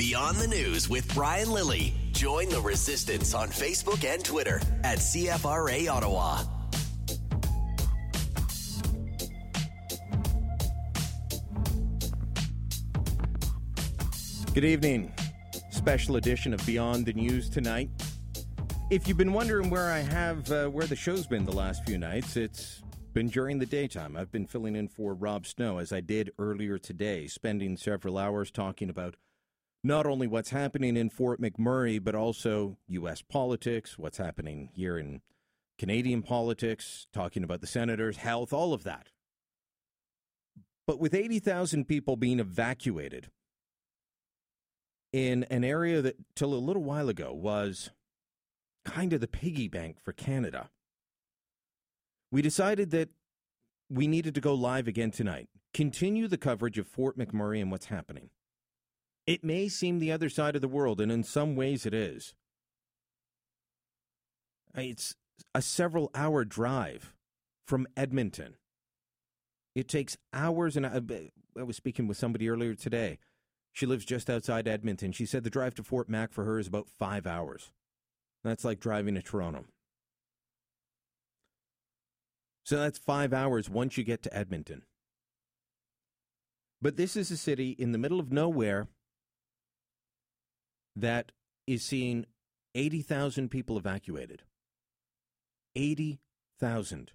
Beyond the News with Brian Lilley. Join the resistance on Facebook and Twitter at CFRA Ottawa. Good evening. Special edition of Beyond the News tonight. If you've been wondering where I have uh, where the show's been the last few nights, it's been during the daytime. I've been filling in for Rob Snow as I did earlier today, spending several hours talking about not only what's happening in Fort McMurray, but also U.S. politics, what's happening here in Canadian politics, talking about the senators, health, all of that. But with 80,000 people being evacuated in an area that, till a little while ago, was kind of the piggy bank for Canada, we decided that we needed to go live again tonight, continue the coverage of Fort McMurray and what's happening. It may seem the other side of the world, and in some ways it is. Uh, it's a several hour drive from Edmonton. It takes hours, and I, I was speaking with somebody earlier today. She lives just outside Edmonton. She said the drive to Fort Mac for her is about five hours. That's like driving to Toronto. So that's five hours once you get to Edmonton. But this is a city in the middle of nowhere that is seeing 80,000 people evacuated. 80,000.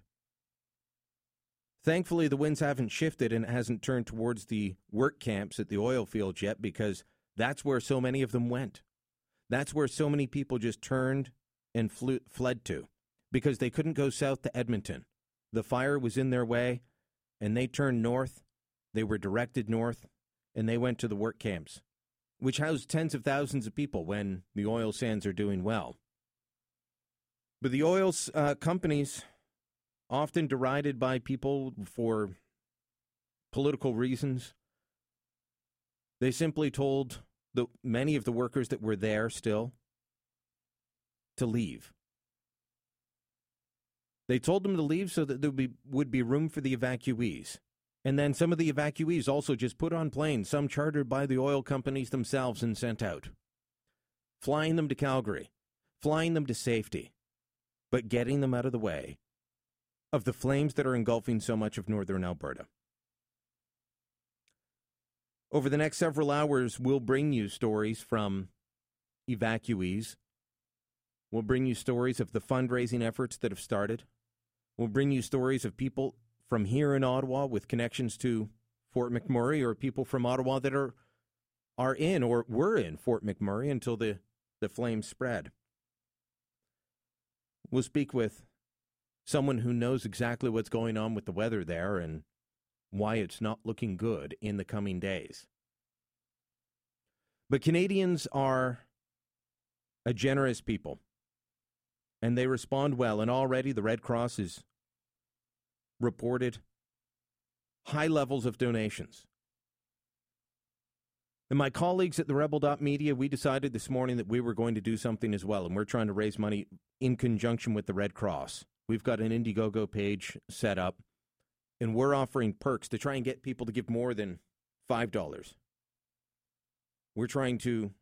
Thankfully, the winds haven't shifted and it hasn't turned towards the work camps at the oil fields yet because that's where so many of them went. That's where so many people just turned and flew, fled to because they couldn't go south to Edmonton. The fire was in their way and they turned north. They were directed north and they went to the work camps which housed tens of thousands of people when the oil sands are doing well. But the oil uh, companies, often derided by people for political reasons, they simply told the many of the workers that were there still to leave. They told them to leave so that there would be, would be room for the evacuees. And then some of the evacuees also just put on planes, some chartered by the oil companies themselves and sent out, flying them to Calgary, flying them to safety, but getting them out of the way of the flames that are engulfing so much of northern Alberta. Over the next several hours, we'll bring you stories from evacuees. We'll bring you stories of the fundraising efforts that have started. We'll bring you stories of people from here in Ottawa with connections to Fort McMurray or people from Ottawa that are are in or were in Fort McMurray until the, the flames spread. We'll speak with someone who knows exactly what's going on with the weather there and why it's not looking good in the coming days. But Canadians are a generous people, and they respond well. And already the Red Cross is reported high levels of donations. And my colleagues at the Rebel Dot Media, we decided this morning that we were going to do something as well, and we're trying to raise money in conjunction with the Red Cross. We've got an Indiegogo page set up, and we're offering perks to try and get people to give more than five dollars. We're trying to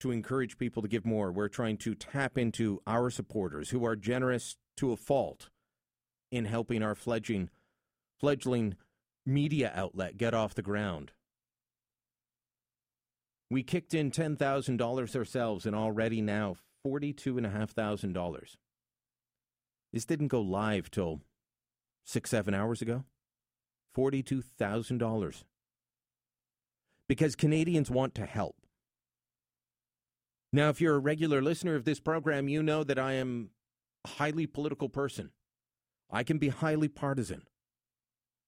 to encourage people to give more. We're trying to tap into our supporters who are generous to a fault in helping our fledgling fledgling media outlet get off the ground. We kicked in $10,000 ourselves and already now $42,500. This didn't go live till six, seven hours ago. $42,000. Because Canadians want to help. Now, if you're a regular listener of this program, you know that I am a highly political person. I can be highly partisan.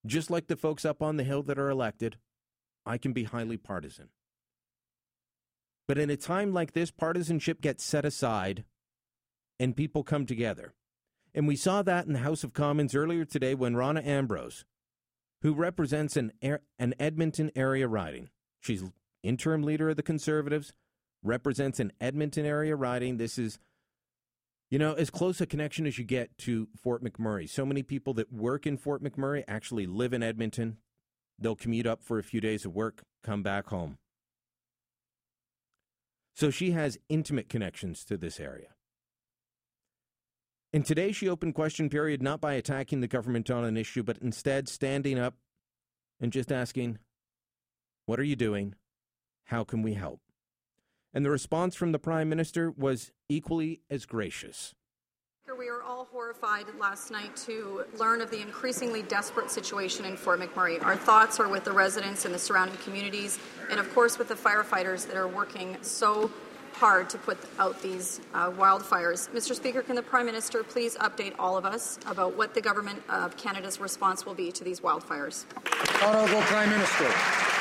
Just like the folks up on the Hill that are elected, I can be highly partisan. But in a time like this, partisanship gets set aside and people come together. And we saw that in the House of Commons earlier today when Rona Ambrose, who represents an, an Edmonton area riding, she's interim leader of the Conservatives, represents an Edmonton area riding. This is you know, as close a connection as you get to Fort McMurray. So many people that work in Fort McMurray actually live in Edmonton. They'll commute up for a few days of work, come back home. So she has intimate connections to this area. And today she opened question period not by attacking the government on an issue, but instead standing up and just asking, What are you doing? How can we help? And the response from the Prime Minister was equally as gracious. We are all horrified last night to learn of the increasingly desperate situation in Fort McMurray. Our thoughts are with the residents and the surrounding communities, and of course with the firefighters that are working so hard to put out these uh, wildfires. Mr. Speaker, can the Prime Minister please update all of us about what the Government of Canada's response will be to these wildfires? Honourable Prime Minister.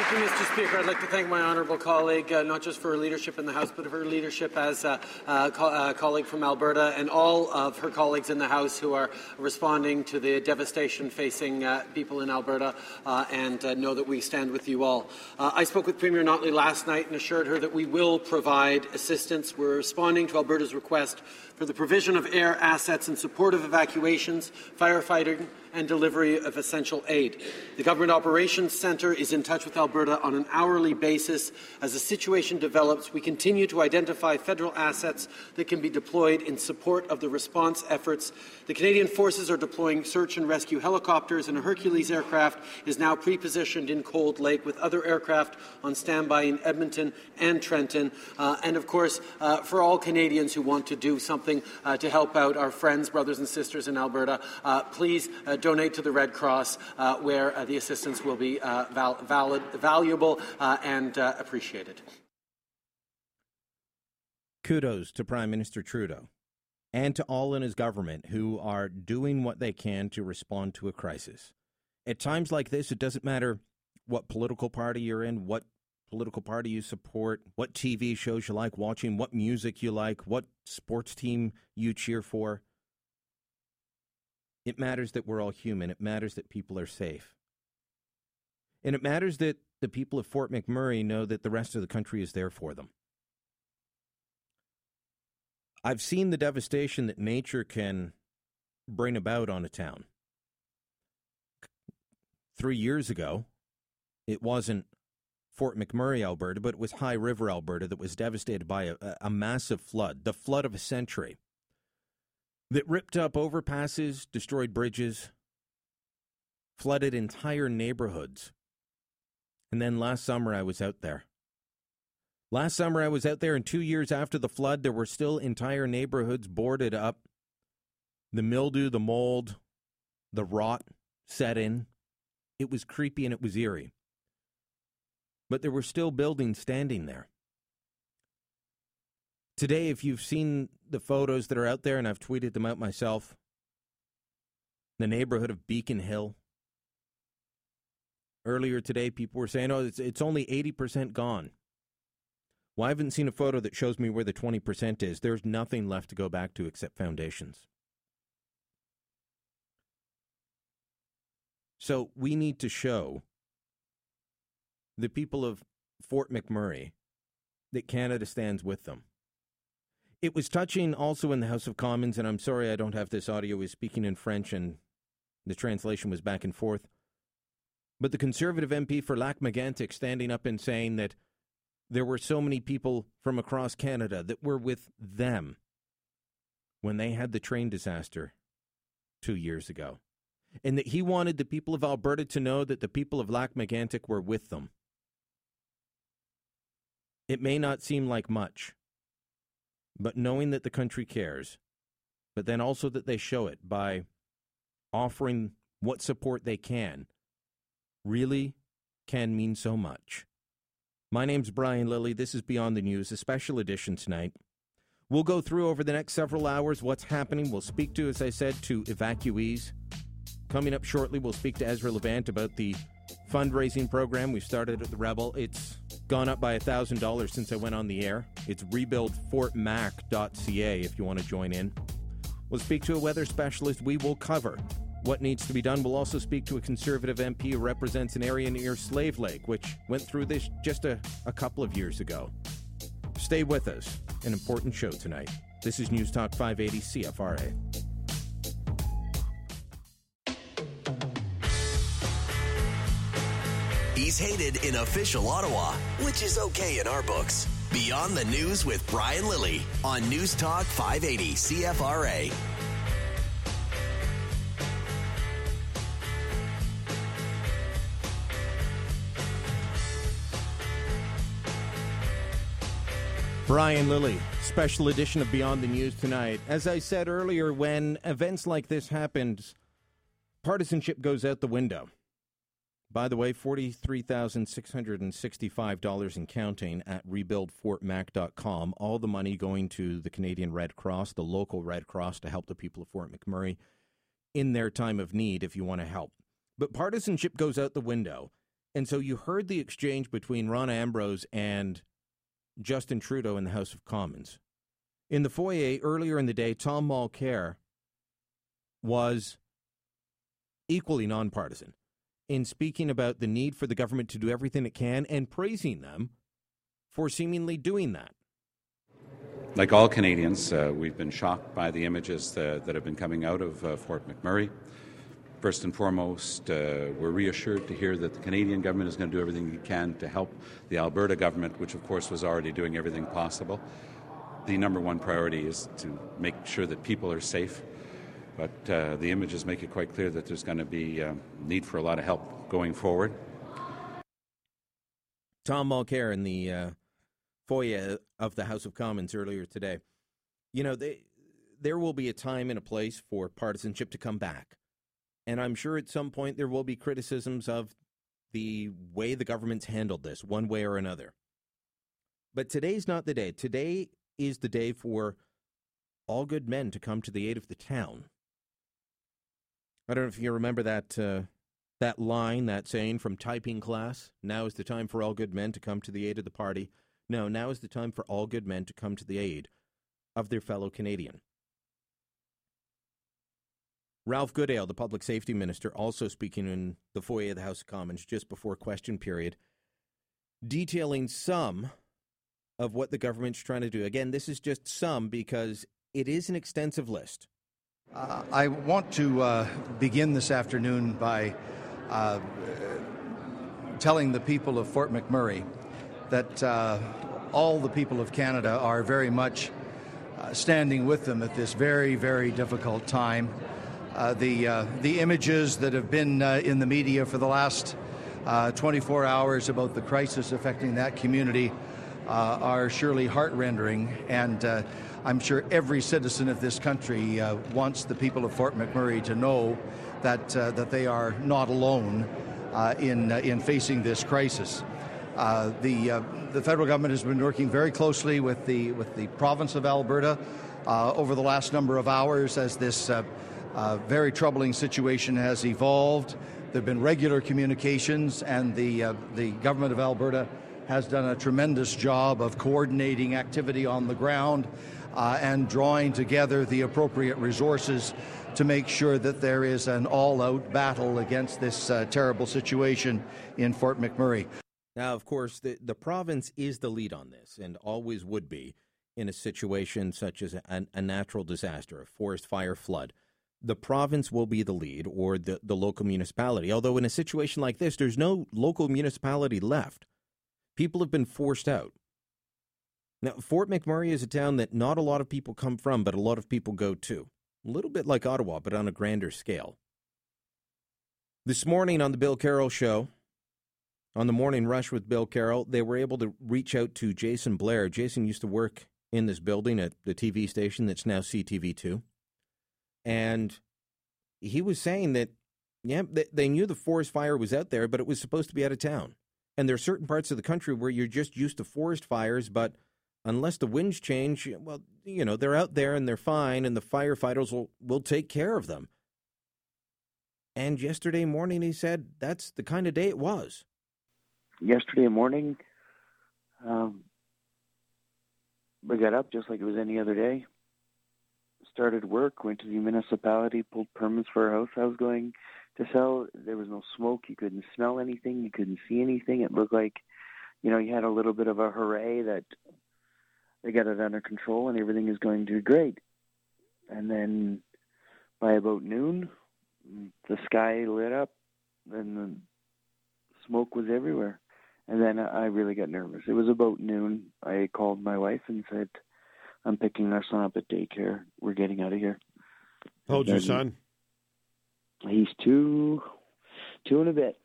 Thank you, Mr. Speaker. I'd like to thank my honourable colleague, uh, not just for her leadership in the House, but for her leadership as a, co- colleague from Alberta and all of her colleagues in the House who are responding to the devastation facing uh, people in Alberta uh, and uh, know that we stand with you all. I spoke with Premier Notley last night and assured her that we will provide assistance. We're responding to Alberta's request for the provision of air assets in support of evacuations, firefighting, and delivery of essential aid. The Government Operations Centre is in touch with Alberta on an hourly basis. As the situation develops, we continue to identify federal assets that can be deployed in support of the response efforts. The Canadian Forces are deploying search and rescue helicopters, and a Hercules aircraft is now pre-positioned in Cold Lake with other aircraft on standby in Edmonton and Trenton. Uh, and of course, uh, for all Canadians who want to do something uh, to help out our friends, brothers, and sisters in Alberta, uh, please uh, donate to the Red Cross, uh, where uh, the assistance will be uh, val- valid, valuable and appreciated. Kudos to Prime Minister Trudeau and to all in his government who are doing what they can to respond to a crisis. At times like this, it doesn't matter what political party you're in, what political party you support, what TV shows you like watching, what music you like, what sports team you cheer for. It matters that we're all human. It matters that people are safe. And it matters that the people of Fort McMurray know that the rest of the country is there for them. I've seen the devastation that nature can bring about on a town. Three years ago, it wasn't Fort McMurray, Alberta, but it was High River, Alberta, that was devastated by a, a massive flood, the flood of a century, that ripped up overpasses, destroyed bridges, flooded entire neighborhoods. And then last summer, I was out there. Last summer, I was out there, and two years after the flood, there were still entire neighborhoods boarded up. The mildew, the mold, the rot set in. It was creepy and it was eerie. But there were still buildings standing there. Today, if you've seen the photos that are out there, and I've tweeted them out myself, the neighborhood of Beacon Hill. Earlier today, people were saying, oh, it's, it's only 80% gone. Well, I haven't seen a photo that shows me where the 20% is. There's nothing left to go back to except foundations. So we need to show the people of Fort McMurray that Canada stands with them. It was touching also in the House of Commons, and I'm sorry I don't have this audio. He was speaking in French, and the translation was back and forth. But the Conservative MP for Lac Megantic standing up and saying that there were so many people from across Canada that were with them when they had the train disaster two years ago. And that he wanted the people of Alberta to know that the people of Lac Megantic were with them. It may not seem like much, but knowing that the country cares, but then also that they show it by offering what support they can, really can mean so much. My name's Brian Lilley. This is Beyond the News, a special edition tonight. We'll go through over the next several hours what's happening. We'll speak to, as I said, to evacuees. Coming up shortly, we'll speak to Ezra Levant about the fundraising program we started at the Rebel. It's gone up by $1,000 since I went on the air. It's rebuildfortmac.ca if you want to join in. We'll speak to a weather specialist. We will cover what needs to be done. We'll also speak to a conservative MP who represents an area near Slave Lake, which went through this just a, a couple of years ago. Stay with us. An important show tonight. This is News Talk 580 CFRA. He's hated in official Ottawa, which is okay in our books. Beyond the News with Brian Lilley on News Talk 580 CFRA. Brian Lilley, special edition of Beyond the News tonight. As I said earlier, when events like this happened, partisanship goes out the window. By the way, $43,665 and counting at rebuildfortmac.com. All the money going to the Canadian Red Cross, the local Red Cross, to help the people of Fort McMurray in their time of need if you want to help. But partisanship goes out the window. And so you heard the exchange between Rona Ambrose and Justin Trudeau in the House of Commons. In the foyer earlier in the day, Tom Mulcair was equally nonpartisan in speaking about the need for the government to do everything it can and praising them for seemingly doing that. Like all Canadians, uh, we've been shocked by the images uh, that have been coming out of uh, Fort McMurray. First and foremost, uh, we're reassured to hear that the Canadian government is going to do everything it can to help the Alberta government, which of course was already doing everything possible. The number one priority is to make sure that people are safe, but uh, the images make it quite clear that there's going to be uh, need for a lot of help going forward. Tom Mulcair in the uh, foyer of the House of Commons earlier today. You know, they, there will be a time and a place for partisanship to come back. And I'm sure at some point there will be criticisms of the way the government's handled this, one way or another. But today's not the day. Today is the day for all good men to come to the aid of the town. I don't know if you remember that uh, that line, that saying from typing class. Now is the time for all good men to come to the aid of the party. No, now is the time for all good men to come to the aid of their fellow Canadian. Ralph Goodale, the public safety minister, also speaking in the foyer of the House of Commons just before question period, detailing some of what the government's trying to do. Again, this is just some because it is an extensive list. Uh, I want to uh, begin this afternoon by uh, telling the people of Fort McMurray that uh, all the people of Canada are very much uh, standing with them at this very, very difficult time. Uh, the, the images that have been in the media for the last 24 hours about the crisis affecting that community are surely heart-rendering, and I'm sure every citizen of this country wants the people of Fort McMurray to know that, that they are not alone in, in facing this crisis. Uh, the, uh, the federal government has been working very closely with the, with the province of Alberta uh, over the last number of hours as this uh, very troubling situation has evolved. There have been regular communications, and the, uh, the government of Alberta has done a tremendous job of coordinating activity on the ground uh, and drawing together the appropriate resources to make sure that there is an all out battle against this uh, terrible situation in Fort McMurray. Now, of course, the, the province is the lead on this and always would be in a situation such as a, a natural disaster, a forest fire, flood the province will be the lead or the, the local municipality. Although in a situation like this, there's no local municipality left. People have been forced out. Now, Fort McMurray is a town that not a lot of people come from, but a lot of people go to. A little bit like Ottawa, but on a grander scale. This morning on the Bill Carroll Show, on the morning rush with Bill Carroll, they were able to reach out to Jason Blair. Jason used to work in this building at the TV station that's now CTV2. And he was saying that, yeah, they knew the forest fire was out there, but it was supposed to be out of town. And there are certain parts of the country where you're just used to forest fires, but unless the winds change, well, you know, they're out there and they're fine, and the firefighters will, will take care of them. And yesterday morning, he said that's the kind of day it was. Yesterday morning, um, we got up just like it was any other day started work, went to the municipality, pulled permits for a house I was going to sell. There was no smoke. You couldn't smell anything. You couldn't see anything. It looked like, you know, you had a little bit of a hooray that they got it under control and everything is going to be great. And then by about noon, the sky lit up and the smoke was everywhere. And then I really got nervous. It was about noon. I called my wife and said, "I'm picking our son up at daycare. We're getting out of here." How old's your son? He's two, two and a bit.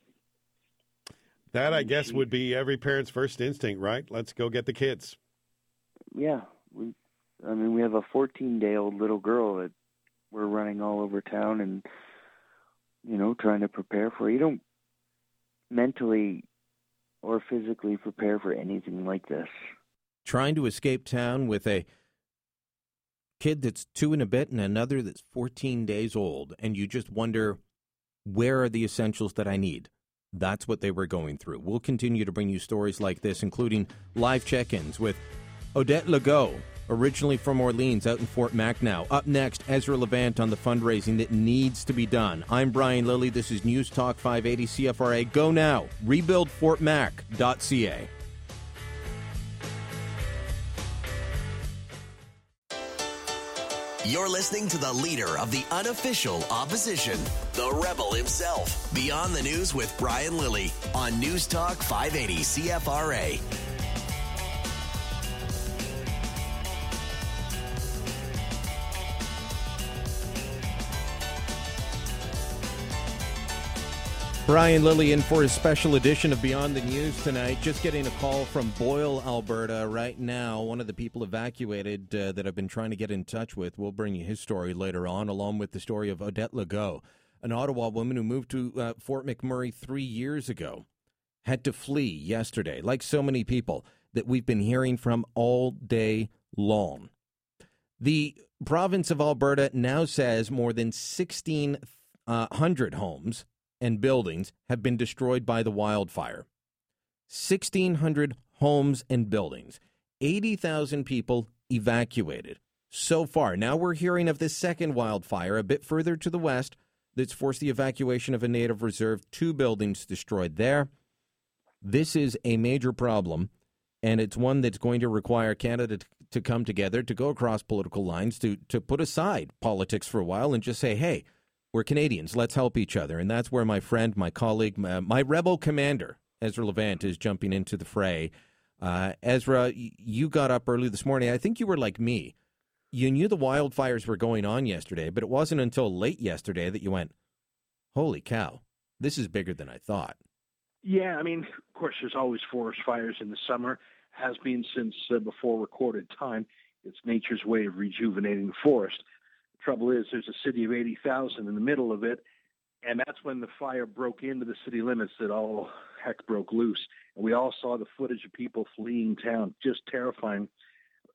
That I guess would be every parent's first instinct, right? Let's go get the kids. Yeah, we. I mean, we have a 14 day old little girl that we're running all over town and you know trying to prepare for. You don't mentally or physically prepare for anything like this. Trying to escape town with a kid that's two and a bit and another that's 14 days old, and you just wonder where are the essentials that I need? That's what they were going through. We'll continue to bring you stories like this, including live check ins with Odette Legault, originally from Orleans, out in Fort Mac now. Up next, Ezra Levant on the fundraising that needs to be done. I'm Brian Lilley. This is News Talk 580 CFRA. Go now. Rebuildfortmac.ca. You're listening to the leader of the unofficial opposition, the rebel himself. Beyond the News with Brian Lilley on News Talk 580 CFRA. Brian Lilley in for his special edition of Beyond the News tonight. Just getting a call from Boyle, Alberta right now. One of the people evacuated uh, that I've been trying to get in touch with. We'll bring you his story later on, along with the story of Odette Legault, an Ottawa woman who moved to uh, Fort McMurray three years ago, had to flee yesterday, like so many people that we've been hearing from all day long. The province of Alberta now says more than 1,600 uh, homes and buildings have been destroyed by the wildfire. 1,600 homes and buildings, 80,000 people evacuated so far. Now we're hearing of this second wildfire a bit further to the west that's forced the evacuation of a native reserve, two buildings destroyed there. This is a major problem, and it's one that's going to require Canada to come together, to go across political lines, to, to put aside politics for a while and just say, hey, we're Canadians. Let's help each other. And that's where my friend, my colleague, my, my rebel commander, Ezra Levant, is jumping into the fray. Uh, Ezra, you got up early this morning. I think you were like me. You knew the wildfires were going on yesterday, but it wasn't until late yesterday that you went, holy cow, this is bigger than I thought. Yeah, I mean, of course, there's always forest fires in the summer, has been since uh, before recorded time. It's nature's way of rejuvenating the forest. Trouble is, there's a city of 80,000 in the middle of it, and that's when the fire broke into the city limits that all heck broke loose. And we all saw the footage of people fleeing town, just terrifying.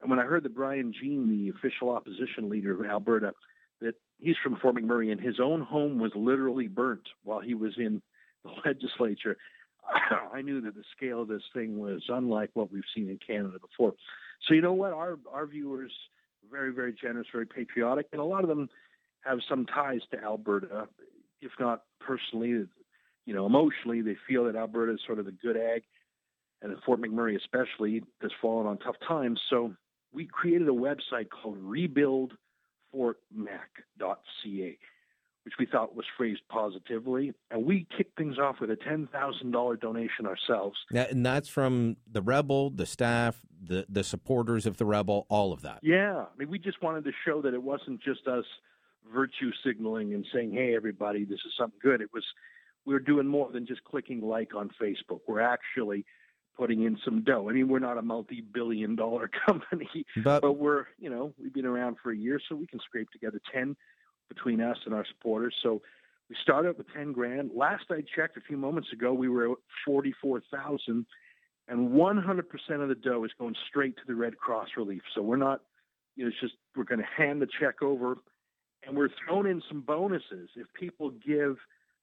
And when I heard that Brian Jean, the official opposition leader of Alberta, that he's from Fort McMurray and his own home was literally burnt while he was in the legislature, I knew that the scale of this thing was unlike what we've seen in Canada before. So you know what? Our our viewers very, very generous, very patriotic, and a lot of them have some ties to Alberta, if not personally, you know, emotionally, they feel that Alberta is sort of the good egg, and Fort McMurray especially has fallen on tough times. So we created a website called rebuildfortmac.ca, which we thought was phrased positively. And we kicked things off with a $10,000 donation ourselves. Yeah, and that's from the Rebel, the staff, the, the supporters of the Rebel, all of that. Yeah. I mean, we just wanted to show that it wasn't just us virtue signaling and saying, hey, everybody, this is something good. It was, we were doing more than just clicking like on Facebook. We're actually putting in some dough. I mean, we're not a multi-billion dollar company, but, but we're, you know, we've been around for a year, so we can scrape together 10 between us and our supporters. So we started with 10 grand. Last I checked a few moments ago, we were at 44,000 and 100% of the dough is going straight to the Red Cross relief. So we're not, you know, it's just, we're going to hand the check over and we're throwing in some bonuses. If people give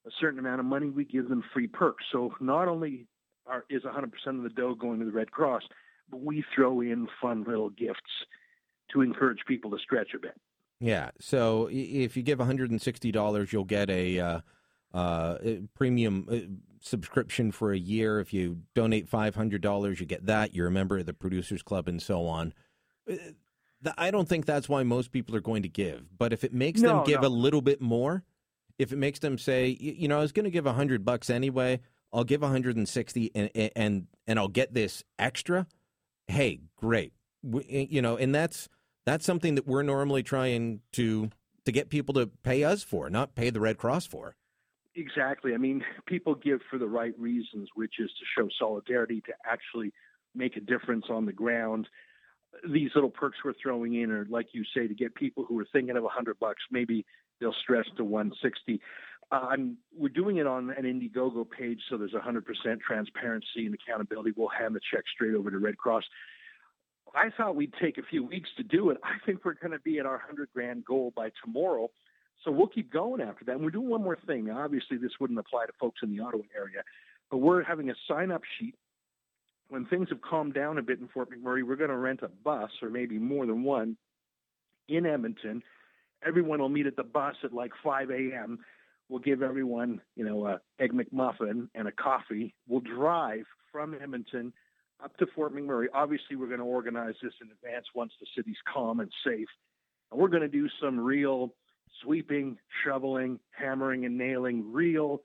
a certain amount of money, we give them free perks. So not only are, is 100% of the dough going to the Red Cross, but we throw in fun little gifts to encourage people to stretch a bit. Yeah. So if you give $160, you'll get a, uh, uh, premium uh, subscription for a year. If you donate $500, you get that. You're a member of the Producers Club and so on. Uh, I don't think that's why most people are going to give. But if it makes no, them give no. a little bit more, if it makes them say, you know, I was going to give a hundred bucks anyway, I'll give 160 and and and I'll get this extra. Hey, great. We, you know, and that's that's something that we're normally trying to to get people to pay us for, not pay the Red Cross for. Exactly. I mean, people give for the right reasons, which is to show solidarity, to actually make a difference on the ground. These little perks we're throwing in are, like you say, to get people who are thinking of a hundred bucks, maybe they'll stretch to 160. Uh, we're doing it on an Indiegogo page, so there's 100% transparency and accountability. We'll hand the check straight over to Red Cross. I thought we'd take a few weeks to do it. I think we're going to be at our 100 grand goal by tomorrow. So we'll keep going after that. And we're doing one more thing. Now, obviously, this wouldn't apply to folks in the Ottawa area, but we're having a sign up sheet. When things have calmed down a bit in Fort McMurray, we're going to rent a bus or maybe more than one in Edmonton. Everyone will meet at the bus at like 5 a.m. We'll give everyone, you know, a egg McMuffin and a coffee. We'll drive from Edmonton up to Fort McMurray. Obviously, we're going to organize this in advance once the city's calm and safe. And we're going to do some real sweeping, shoveling, hammering, and nailing, real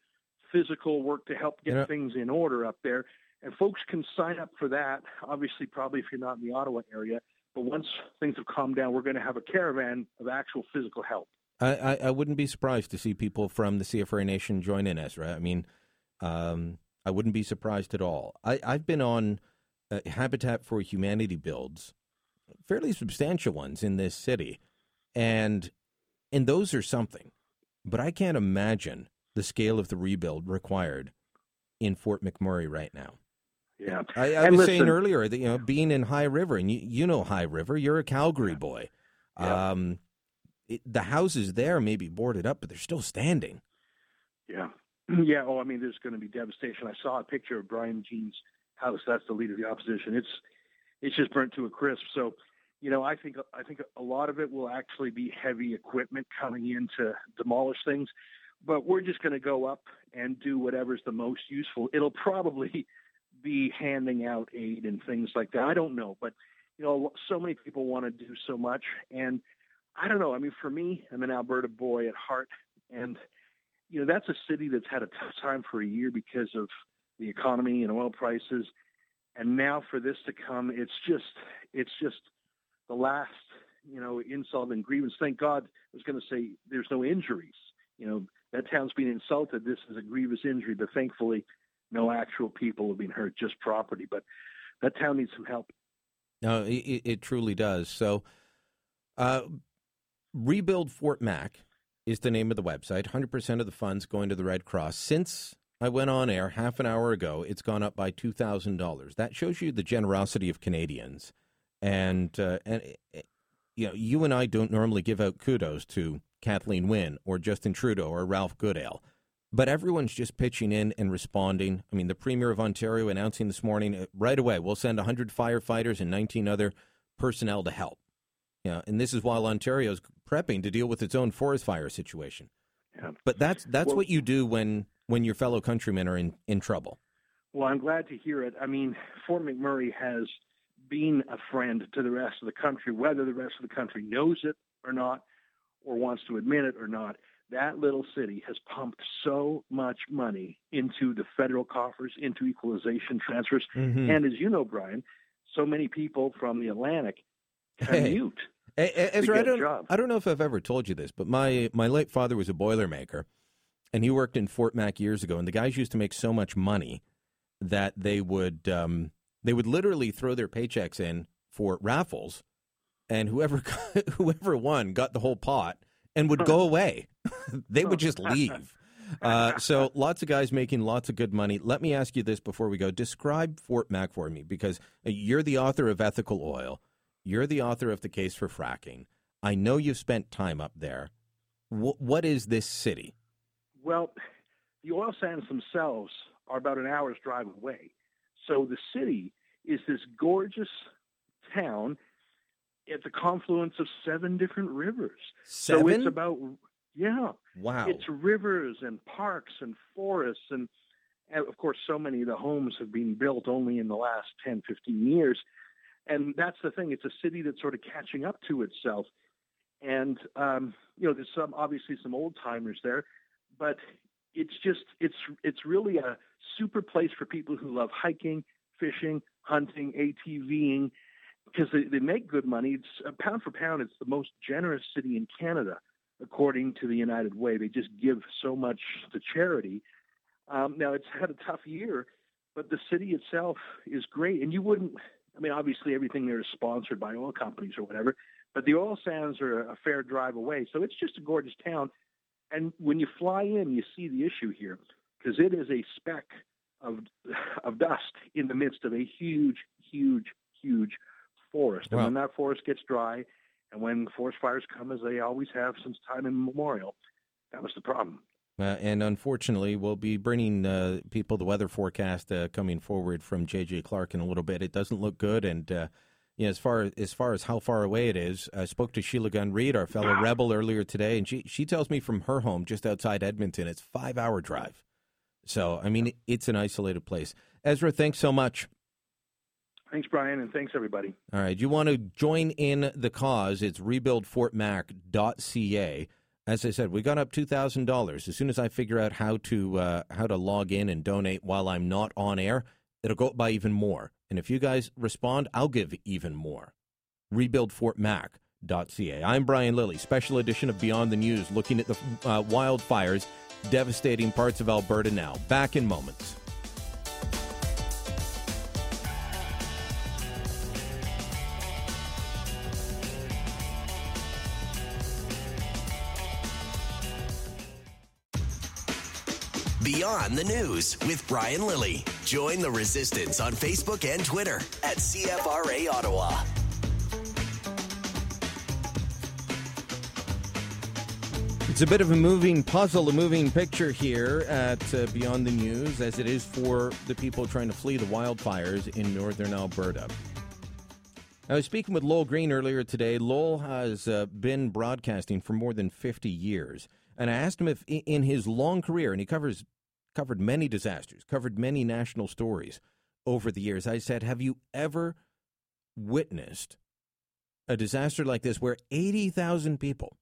physical work to help get things in order up there. And folks can sign up for that. Obviously, probably if you're not in the Ottawa area. But once things have calmed down, we're going to have a caravan of actual physical help. I, I, I wouldn't be surprised to see people from the CFRA Nation join in, Ezra. I mean, um, I wouldn't be surprised at all. I, I've been on uh, Habitat for Humanity builds, fairly substantial ones in this city, and and those are something. But I can't imagine the scale of the rebuild required in Fort McMurray right now. Yeah, I, I was listen, saying earlier that you know being in High River, and you, you know High River, you're a Calgary boy. Yeah. Um, it, the houses there may be boarded up, but they're still standing. Yeah, yeah. Oh, I mean, there's going to be devastation. I saw a picture of Brian Jean's house. That's the leader of the opposition. It's it's just burnt to a crisp. So, you know, I think I think a lot of it will actually be heavy equipment coming in to demolish things. But we're just going to go up and do whatever's the most useful. It'll probably be handing out aid and things like that. I don't know, but you know, so many people want to do so much, and I don't know. I mean, for me, I'm an Alberta boy at heart, and you know, that's a city that's had a tough time for a year because of the economy and oil prices. And now for this to come, it's just it's just the last you know insult and grievance. Thank God I was going to say there's no injuries. You know that town's been insulted. This is a grievous injury, but thankfully no actual people have been hurt, just property. But that town needs some help. No, it, it truly does. So, uh, rebuild Fort Mac is the name of the website. 100% of the funds going to the Red Cross. Since I went on air half an hour ago. It's gone up by two thousand dollars. That shows you the generosity of Canadians, and uh, and eh, you know you and I don't normally give out kudos to Kathleen Wynne or Justin Trudeau or Ralph Goodale, but everyone's just pitching in and responding. I mean, the Premier of Ontario announcing this morning uh, right away we'll send hundred firefighters and nineteen other personnel to help. Yeah, and this is while Ontario's prepping to deal with its own forest fire situation. Yeah. But that's that's well, what you do when when your fellow countrymen are in, in trouble. Well, I'm glad to hear it. I mean, Fort McMurray has been a friend to the rest of the country, whether the rest of the country knows it or not, or wants to admit it or not. That little city has pumped so much money into the federal coffers, into equalization transfers. Mm-hmm. And as you know, Brian, so many people from the Atlantic commute. Hey. Ezra, I don't, I don't know if I've ever told you this, but my, my late father was a boilermaker and he worked in Fort Mac years ago. And the guys used to make so much money that they would um, they would literally throw their paychecks in for raffles, and whoever whoever won got the whole pot and would go away. they would just leave. Uh, so lots of guys making lots of good money. Let me ask you this before we go: Describe Fort Mac for me, because you're the author of Ethical Oil. You're the author of the case for fracking. I know you've spent time up there. W- what is this city? Well, the oil sands themselves are about an hour's drive away. So the city is this gorgeous town at the confluence of seven different rivers. Seven? So it's about yeah. Wow. It's rivers and parks and forests and, and of course so many of the homes have been built only in the last 10, 15 years. And that's the thing. It's a city that's sort of catching up to itself. And um, you know, there's some obviously some old timers there, but it's just it's it's really a super place for people who love hiking, fishing, hunting, ATVing, because they, they make good money. It's uh, pound for pound, it's the most generous city in Canada, according to the United Way. They just give so much to charity. Um, now it's had a tough year, but the city itself is great, and you wouldn't. I mean, obviously everything there is sponsored by oil companies or whatever, but the oil sands are a fair drive away, so it's just a gorgeous town. And when you fly in, you see the issue here because it is a speck of of dust in the midst of a huge, huge, huge forest. And when that forest gets dry, and when forest fires come, as they always have since time immemorial, that was the problem. Uh, and unfortunately, we'll be bringing uh, people the weather forecast uh, coming forward from JJ Clark in a little bit. It doesn't look good, and uh, you know, as far as far as how far away it is, I spoke to Sheila Gunn Reed, our fellow rebel, earlier today, and she she tells me from her home just outside Edmonton, it's five hour drive. So I mean, it's an isolated place. Ezra, thanks so much. Thanks, Brian, and thanks everybody. All right. You want to join in the cause? It's rebuildfortmac.ca. As I said, we got up two thousand dollars. As soon as I figure out how to uh, how to log in and donate while I'm not on air, it'll go up by even more. And if you guys respond, I'll give even more. Rebuildfortmac.ca. I'm Brian Lilley, special edition of Beyond the News, looking at the uh, wildfires devastating parts of Alberta now. Back in moments. Beyond the News with Brian Lilley. Join the resistance on Facebook and Twitter at CFRA Ottawa. It's a bit of a moving puzzle, a moving picture here at uh, Beyond the News, as it is for the people trying to flee the wildfires in northern Alberta. I was speaking with Lowell Green earlier today. Lowell has uh, been broadcasting for more than 50 years. And I asked him if in his long career, and he covers covered many disasters, covered many national stories over the years. I said, Have you ever witnessed a disaster like this where 80,000 people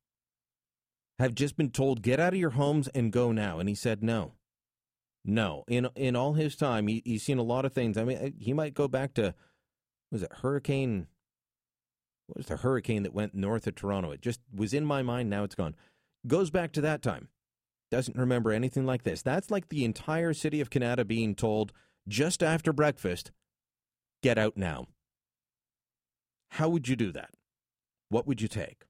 have just been told get out of your homes and go now and he said no. No. In in all his time he, he's seen a lot of things. I mean uh, he might go back to was it hurricane what was the hurricane that went north of toronto? It just was in my mind now it's gone. Goes back to that time doesn't remember anything like this. That's like the entire city of canada being told just after breakfast get out now. How would you do that? What would you take?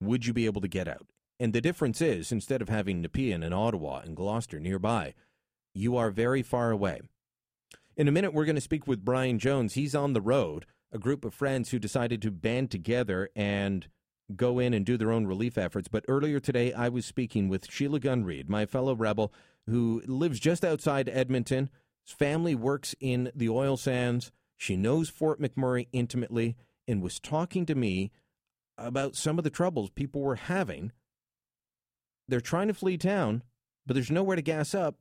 Would you be able to get out? And the difference is, instead of having Nepean and Ottawa and Gloucester nearby, you are very far away. In a minute, we're going to speak with Brian Jones. He's on the road, a group of friends who decided to band together and go in and do their own relief efforts. But earlier today, I was speaking with Sheila Gunn Reed, my fellow rebel, who lives just outside Edmonton. His family works in the oil sands. She knows Fort McMurray intimately and was talking to me about some of the troubles people were having they're trying to flee town, but there's nowhere to gas up,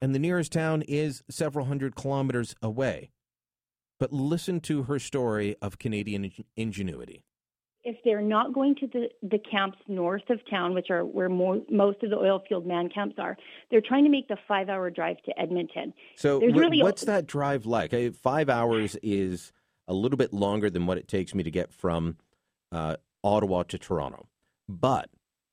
and the nearest town is several hundred kilometers away. But listen to her story of Canadian ingenuity. If they're not going to the, the camps north of town, which are where mo- most of the oil field man camps are, they're trying to make the five hour drive to Edmonton. So, There's really- what's that drive like? Five hours is a little bit longer than what it takes me to get from uh, Ottawa to Toronto. But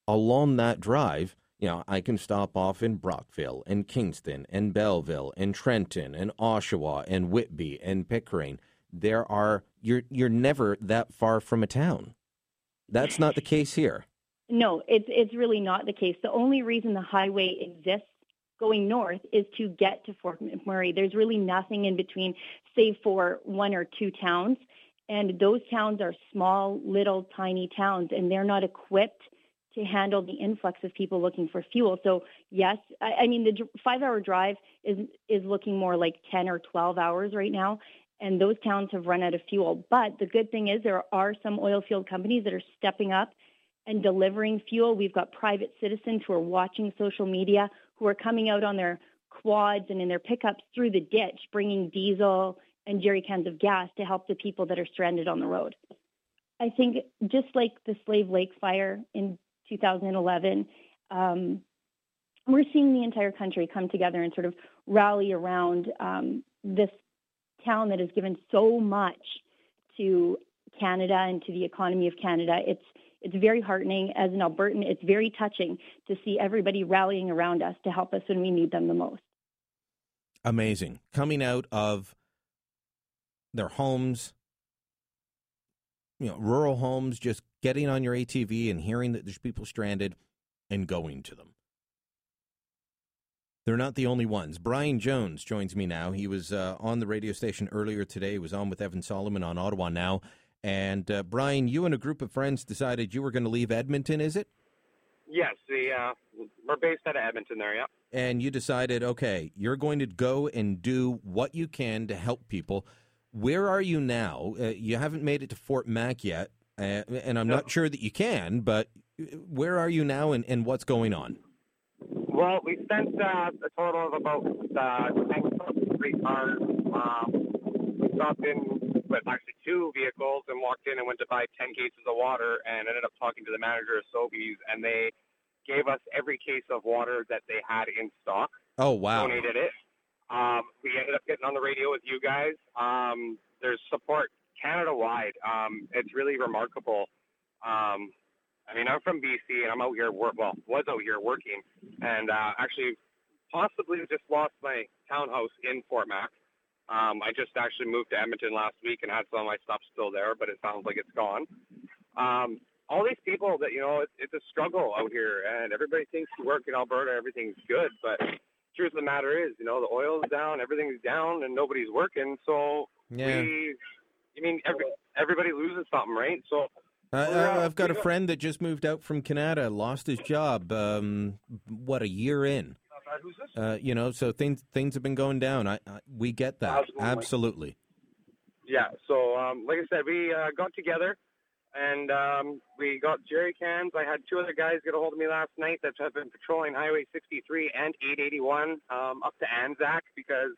along that drive, you know, I can stop off in Brockville and Kingston and Belleville and Trenton and Oshawa and Whitby and Pickering. There are you're you're never that far from a town. That's not the case here. No, it's it's really not the case. The only reason the highway exists going north is to get to Fort McMurray. There's really nothing in between, save for one or two towns, and those towns are small, little, tiny towns, and they're not equipped to handle the influx of people looking for fuel. So yes, I, I mean the five-hour drive is is looking more like ten or twelve hours right now. And those towns have run out of fuel. But the good thing is there are some oil field companies that are stepping up and delivering fuel. We've got private citizens who are watching social media, who are coming out on their quads and in their pickups through the ditch, bringing diesel and jerry cans of gas to help the people that are stranded on the road. I think just like the Slave Lake fire in 2011, um, we're seeing the entire country come together and sort of rally around um, this town that has given so much to Canada and to the economy of Canada. It's it's very heartening as an Albertan. It's very touching to see everybody rallying around us to help us when we need them the most. Amazing. Coming out of their homes, you know, rural homes, just getting on your ATV and hearing that there's people stranded and going to them. They're not the only ones. Brian Jones joins me now. He was uh, on the radio station earlier today. He was on with Evan Solomon on Ottawa Now. And uh, Brian, you and a group of friends decided you were going to leave Edmonton, is it? Yes, the uh, we're based out of Edmonton there, yeah. And you decided, okay, you're going to go and do what you can to help people. Where are you now? Uh, you haven't made it to Fort Mac yet, uh, and I'm no. not sure that you can, but uh, where are you now and, and what's going on? Well, we sent uh, a total of about uh, three cars. Um, we stopped in with actually two vehicles and walked in and went to buy 10 cases of water and ended up talking to the manager of Sobeys, and they gave us every case of water that they had in stock. Oh, wow. Donated it. Um, we ended up getting on the radio with you guys. Um, there's support Canada wide. Um, it's really remarkable. Um, I mean, I'm from BC and I'm out here work. Well, was out here working, and uh, actually, possibly just lost my townhouse in Fort Mac. Um, I just actually moved to Edmonton last week and had some of my stuff still there, but it sounds like it's gone. Um, all these people that you know, it's, it's a struggle out here, and everybody thinks you work in Alberta, everything's good, but truth of the matter is, you know, the oil's down, everything's down, and nobody's working. So yeah. we, I mean, every, everybody loses something, right? So. Uh, I've got a friend that just moved out from Canada, lost his job. Um, what a year in. Uh, you know, so things things have been going down. I, I we get that absolutely. absolutely. Yeah. So, um, like I said, we uh, got together and um, we got jerry cans. I had two other guys get a hold of me last night that have been patrolling Highway 63 and 881 um, up to Anzac because,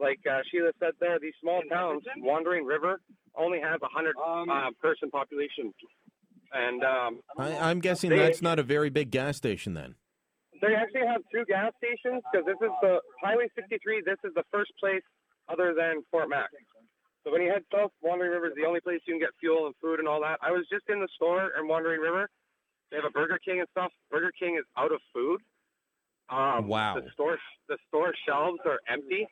like uh, Sheila said there, these small towns, Wandering River, only has a hundred um, uh, person population, and um, I, am guessing they, that's not a very big gas station then. They actually have two gas stations because this is the Highway 63. This is the first place other than Fort Mac. So when you head south, Wandering River is the only place you can get fuel and food and all that. I was just in the store in Wandering River. They have a Burger King and stuff. Burger King is out of food. Um, wow. The store the store shelves are empty.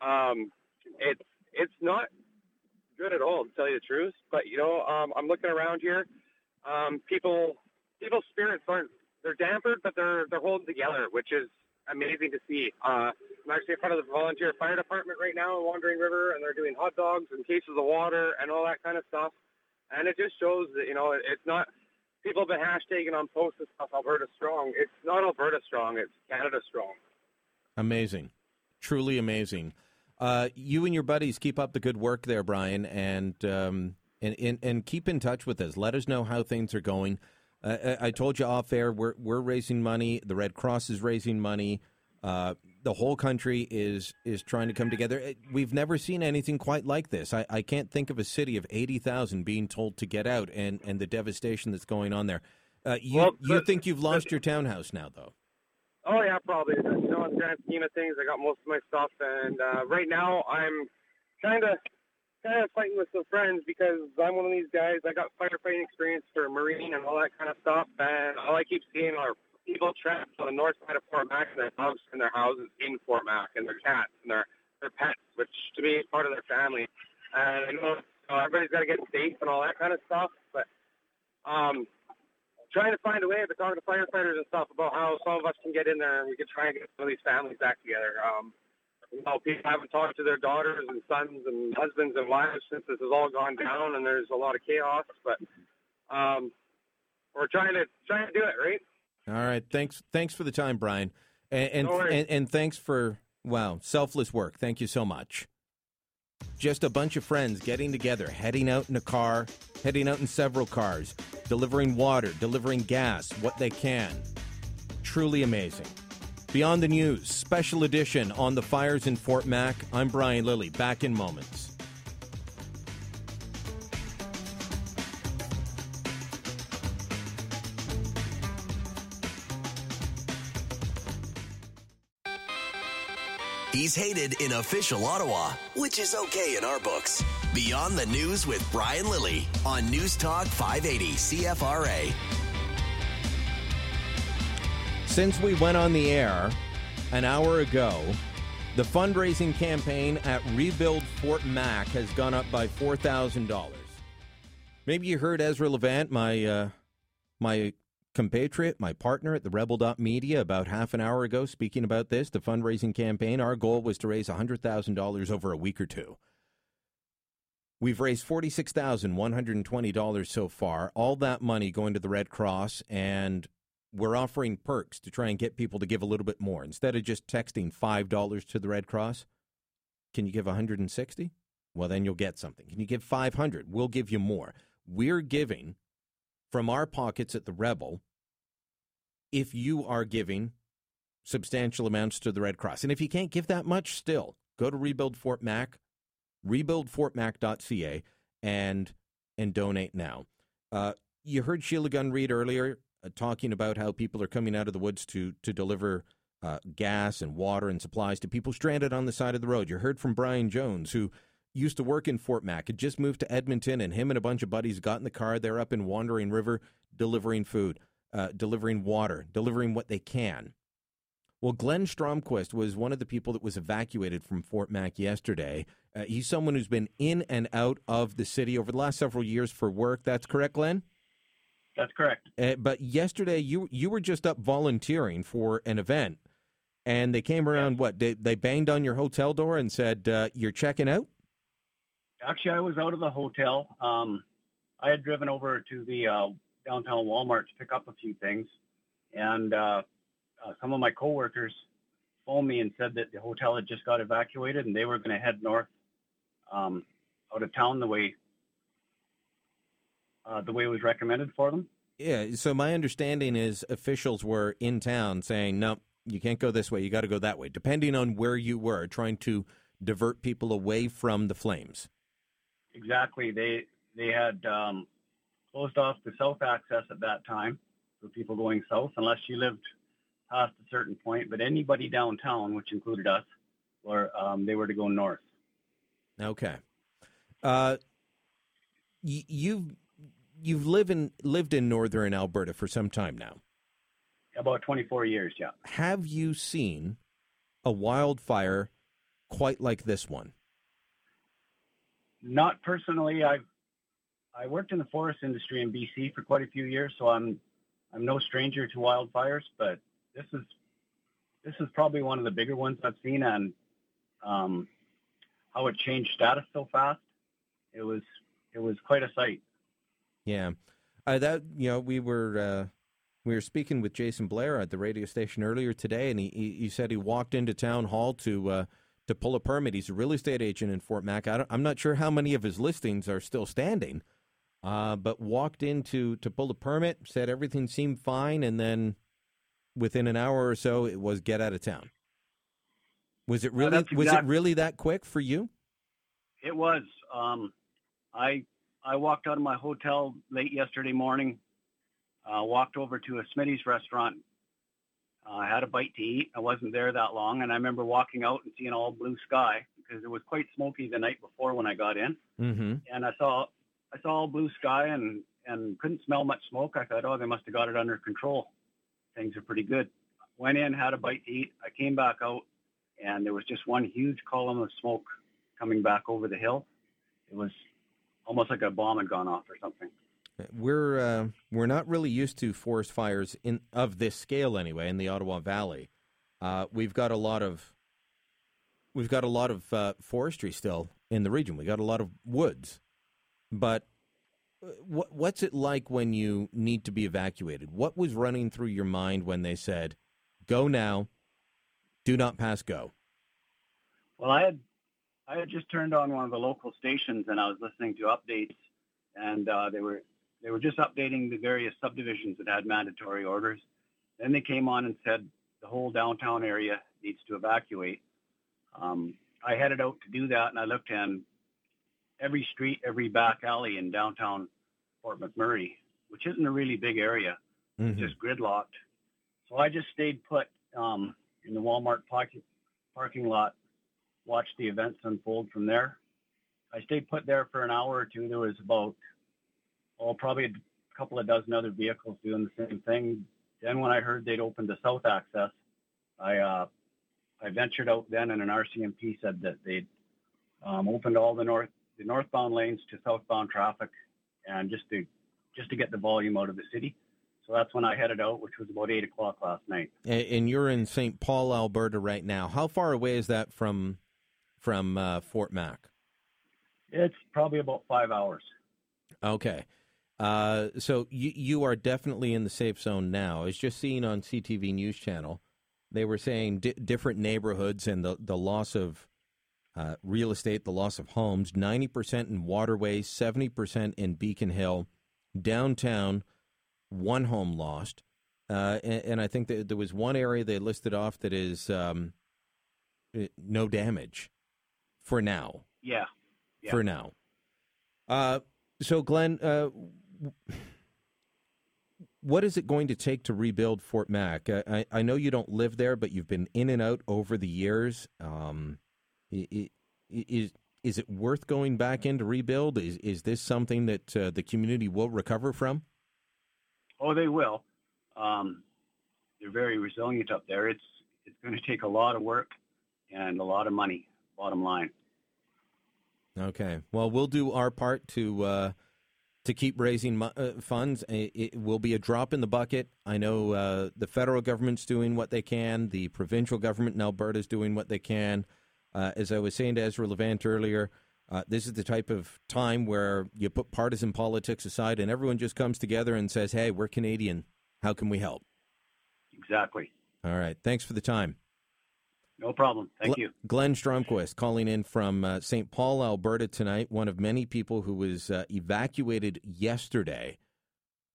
Um, it's it's not good at all to tell you the truth. But you know, um, I'm looking around here. Um, people people's spirits aren't they're dampered, but they're they're holding together, which is amazing to see. Uh, I'm actually in front of the volunteer fire department right now in Wandering River, and they're doing hot dogs and cases of water and all that kind of stuff. And it just shows that you know it's not people have been hashtagging on posts and stuff Alberta strong. It's not Alberta strong. It's Canada strong. Amazing, truly amazing. Uh, you and your buddies keep up the good work there, Brian, and, um, and and and keep in touch with us. Let us know how things are going. Uh, I told you off air, we're, we're raising money. The Red Cross is raising money. Uh, the whole country is is trying to come together. We've never seen anything quite like this. I, I can't think of a city of eighty thousand being told to get out, and, and the devastation that's going on there. Uh, you well, you think you've lost your townhouse now, though? Oh yeah, probably. You know, in the grand scheme of things, I got most of my stuff, and uh, right now I'm kind of kind of fighting with some friends because I'm one of these guys. I got firefighting experience for Marine and all that kind of stuff, and all I keep seeing are people trapped on the north side of Fort Mac and their dogs in their houses in Fort Mac and their cats and their their pets, which to me is part of their family. And I know so everybody's got to get safe and all that kind of stuff, but um, trying to find a way to talk to firefighters and stuff about how some of us can get in there and we can try and get some of these families back together. Um, you know, people haven't talked to their daughters and sons and husbands and wives since this has all gone down, and there's a lot of chaos. But um, we're trying to trying to do it right. All right, thanks thanks for the time, Brian, and and, no and, and thanks for wow selfless work. Thank you so much. Just a bunch of friends getting together, heading out in a car, heading out in several cars, delivering water, delivering gas, what they can. Truly amazing. Beyond the News, special edition on the fires in Fort Mac. I'm Brian Lilley, back in moments. He's hated in official Ottawa, which is okay in our books. Beyond the News with Brian Lilley on News Talk 580 CFRA. Since we went on the air an hour ago, the fundraising campaign at Rebuild Fort Mac has gone up by $4,000. Maybe you heard Ezra Levant, my uh, my compatriot, my partner at the Rebel.media, about half an hour ago, speaking about this, the fundraising campaign. Our goal was to raise $100,000 over a week or two. We've raised $46,120 so far, all that money going to the Red Cross, and we're offering perks to try and get people to give a little bit more. Instead of just texting $5 to the Red Cross, can you give 160? Well, then you'll get something. Can you give 500? We'll give you more. We're giving from our pockets at the Rebel if you are giving substantial amounts to the Red Cross. And if you can't give that much, still go to Rebuild Fort Mac, rebuildfortmac.ca, and and donate now. Uh, you heard Sheila Gunn Reid earlier uh, talking about how people are coming out of the woods to to deliver uh, gas and water and supplies to people stranded on the side of the road. You heard from Brian Jones, who used to work in Fort Mac, had just moved to Edmonton, and him and a bunch of buddies got in the car. They're up in Wandering River delivering food, uh, delivering water, delivering what they can. Well, Glenn Stromquist was one of the people that was evacuated from Fort Mac yesterday. Uh, he's someone who's been in and out of the city over the last several years for work. That's correct, Glenn? That's correct. Uh, but yesterday, you you were just up volunteering for an event, and they came around. What they they banged on your hotel door and said uh, you're checking out. Actually, I was out of the hotel. Um, I had driven over to the uh, downtown Walmart to pick up a few things, and uh, some of my coworkers phoned me and said that the hotel had just got evacuated and they were going to head north um, out of town the way uh, the way it was recommended for them. Yeah. So my understanding is officials were in town saying, "No, you can't go this way. You got to go that way," depending on where you were, trying to divert people away from the flames. Exactly. They they had um, closed off the south access at that time for people going south, unless you lived past a certain point. But anybody downtown, which included us, were um, they were to go north. Okay. Uh, y- you've you've lived in lived in northern Alberta for some time now. About 24 years, yeah. Have you seen a wildfire quite like this one? Not personally. I I worked in the forest industry in BC for quite a few years, so I'm I'm no stranger to wildfires. But this is this is probably one of the bigger ones I've seen, and um, how it changed status so fast. It was it was quite a sight. Yeah, uh, that you know we were uh, we were speaking with Jason Blair at the radio station earlier today, and he he said he walked into town hall to uh, to pull a permit. He's a real estate agent in Fort Mac. I am not sure how many of his listings are still standing, uh, but walked in to, to pull a permit, said everything seemed fine, and then within an hour or so, it was get out of town. Was it really exact- was it really that quick for you? It was. Um, I I walked out of my hotel late yesterday morning, uh, walked over to a Smitty's restaurant uh, I had a bite to eat. I wasn't there that long, and I remember walking out and seeing all blue sky because it was quite smoky the night before when I got in. Mm-hmm. And I saw I saw all blue sky and and couldn't smell much smoke. I thought, oh, they must have got it under control. Things are pretty good. Went in, had a bite to eat. I came back out, and there was just one huge column of smoke coming back over the hill. It was almost like a bomb had gone off or something. We're uh, we're not really used to forest fires in of this scale anyway in the Ottawa Valley. Uh, we've got a lot of we've got a lot of uh, forestry still in the region. We got a lot of woods, but what what's it like when you need to be evacuated? What was running through your mind when they said, "Go now, do not pass go"? Well, I had I had just turned on one of the local stations and I was listening to updates, and uh, they were they were just updating the various subdivisions that had mandatory orders. Then they came on and said the whole downtown area needs to evacuate. Um, I headed out to do that, and I looked in every street, every back alley in downtown Fort McMurray, which isn't a really big area, mm-hmm. just gridlocked. So I just stayed put um, in the Walmart parking parking lot watched the events unfold from there. I stayed put there for an hour or two. There was about, oh, probably a couple of dozen other vehicles doing the same thing. Then when I heard they'd opened the south access, I uh, I ventured out then, and an RCMP said that they'd um, opened all the north the northbound lanes to southbound traffic, and just to just to get the volume out of the city. So that's when I headed out, which was about eight o'clock last night. And you're in St. Paul, Alberta, right now. How far away is that from from uh, Fort Mac? It's probably about five hours. Okay. Uh, so you you are definitely in the safe zone now. I was just seeing on CTV News Channel, they were saying di- different neighborhoods and the the loss of uh, real estate, the loss of homes, ninety percent in Waterways, seventy percent in Beacon Hill, downtown, one home lost, uh, and, and, I think that there was one area they listed off that is um, no damage for now. Yeah. yeah. For now. Uh, so, Glenn, uh, what is it going to take to rebuild Fort Mac? I, I know you don't live there, but you've been in and out over the years. Um, is is it worth going back in to rebuild? Is is this something that uh, the community will recover from? Oh, they will. Um, they're very resilient up there. It's it's going to take a lot of work and a lot of money. Bottom line. Okay. Well, we'll do our part to uh, to keep raising uh, funds. It, will be a drop in the bucket. I know uh, the federal government's doing what they can. The provincial government in Alberta is doing what they can. Uh, as I was saying to Ezra Levant earlier, uh, this is the type of time where you put partisan politics aside and everyone just comes together and says, "Hey, we're Canadian. How can we help?" Exactly. All right. Thanks for the time. No problem. Thank you. Glenn Stromquist calling in from uh, St. Paul, Alberta tonight, one of many people who was uh, evacuated yesterday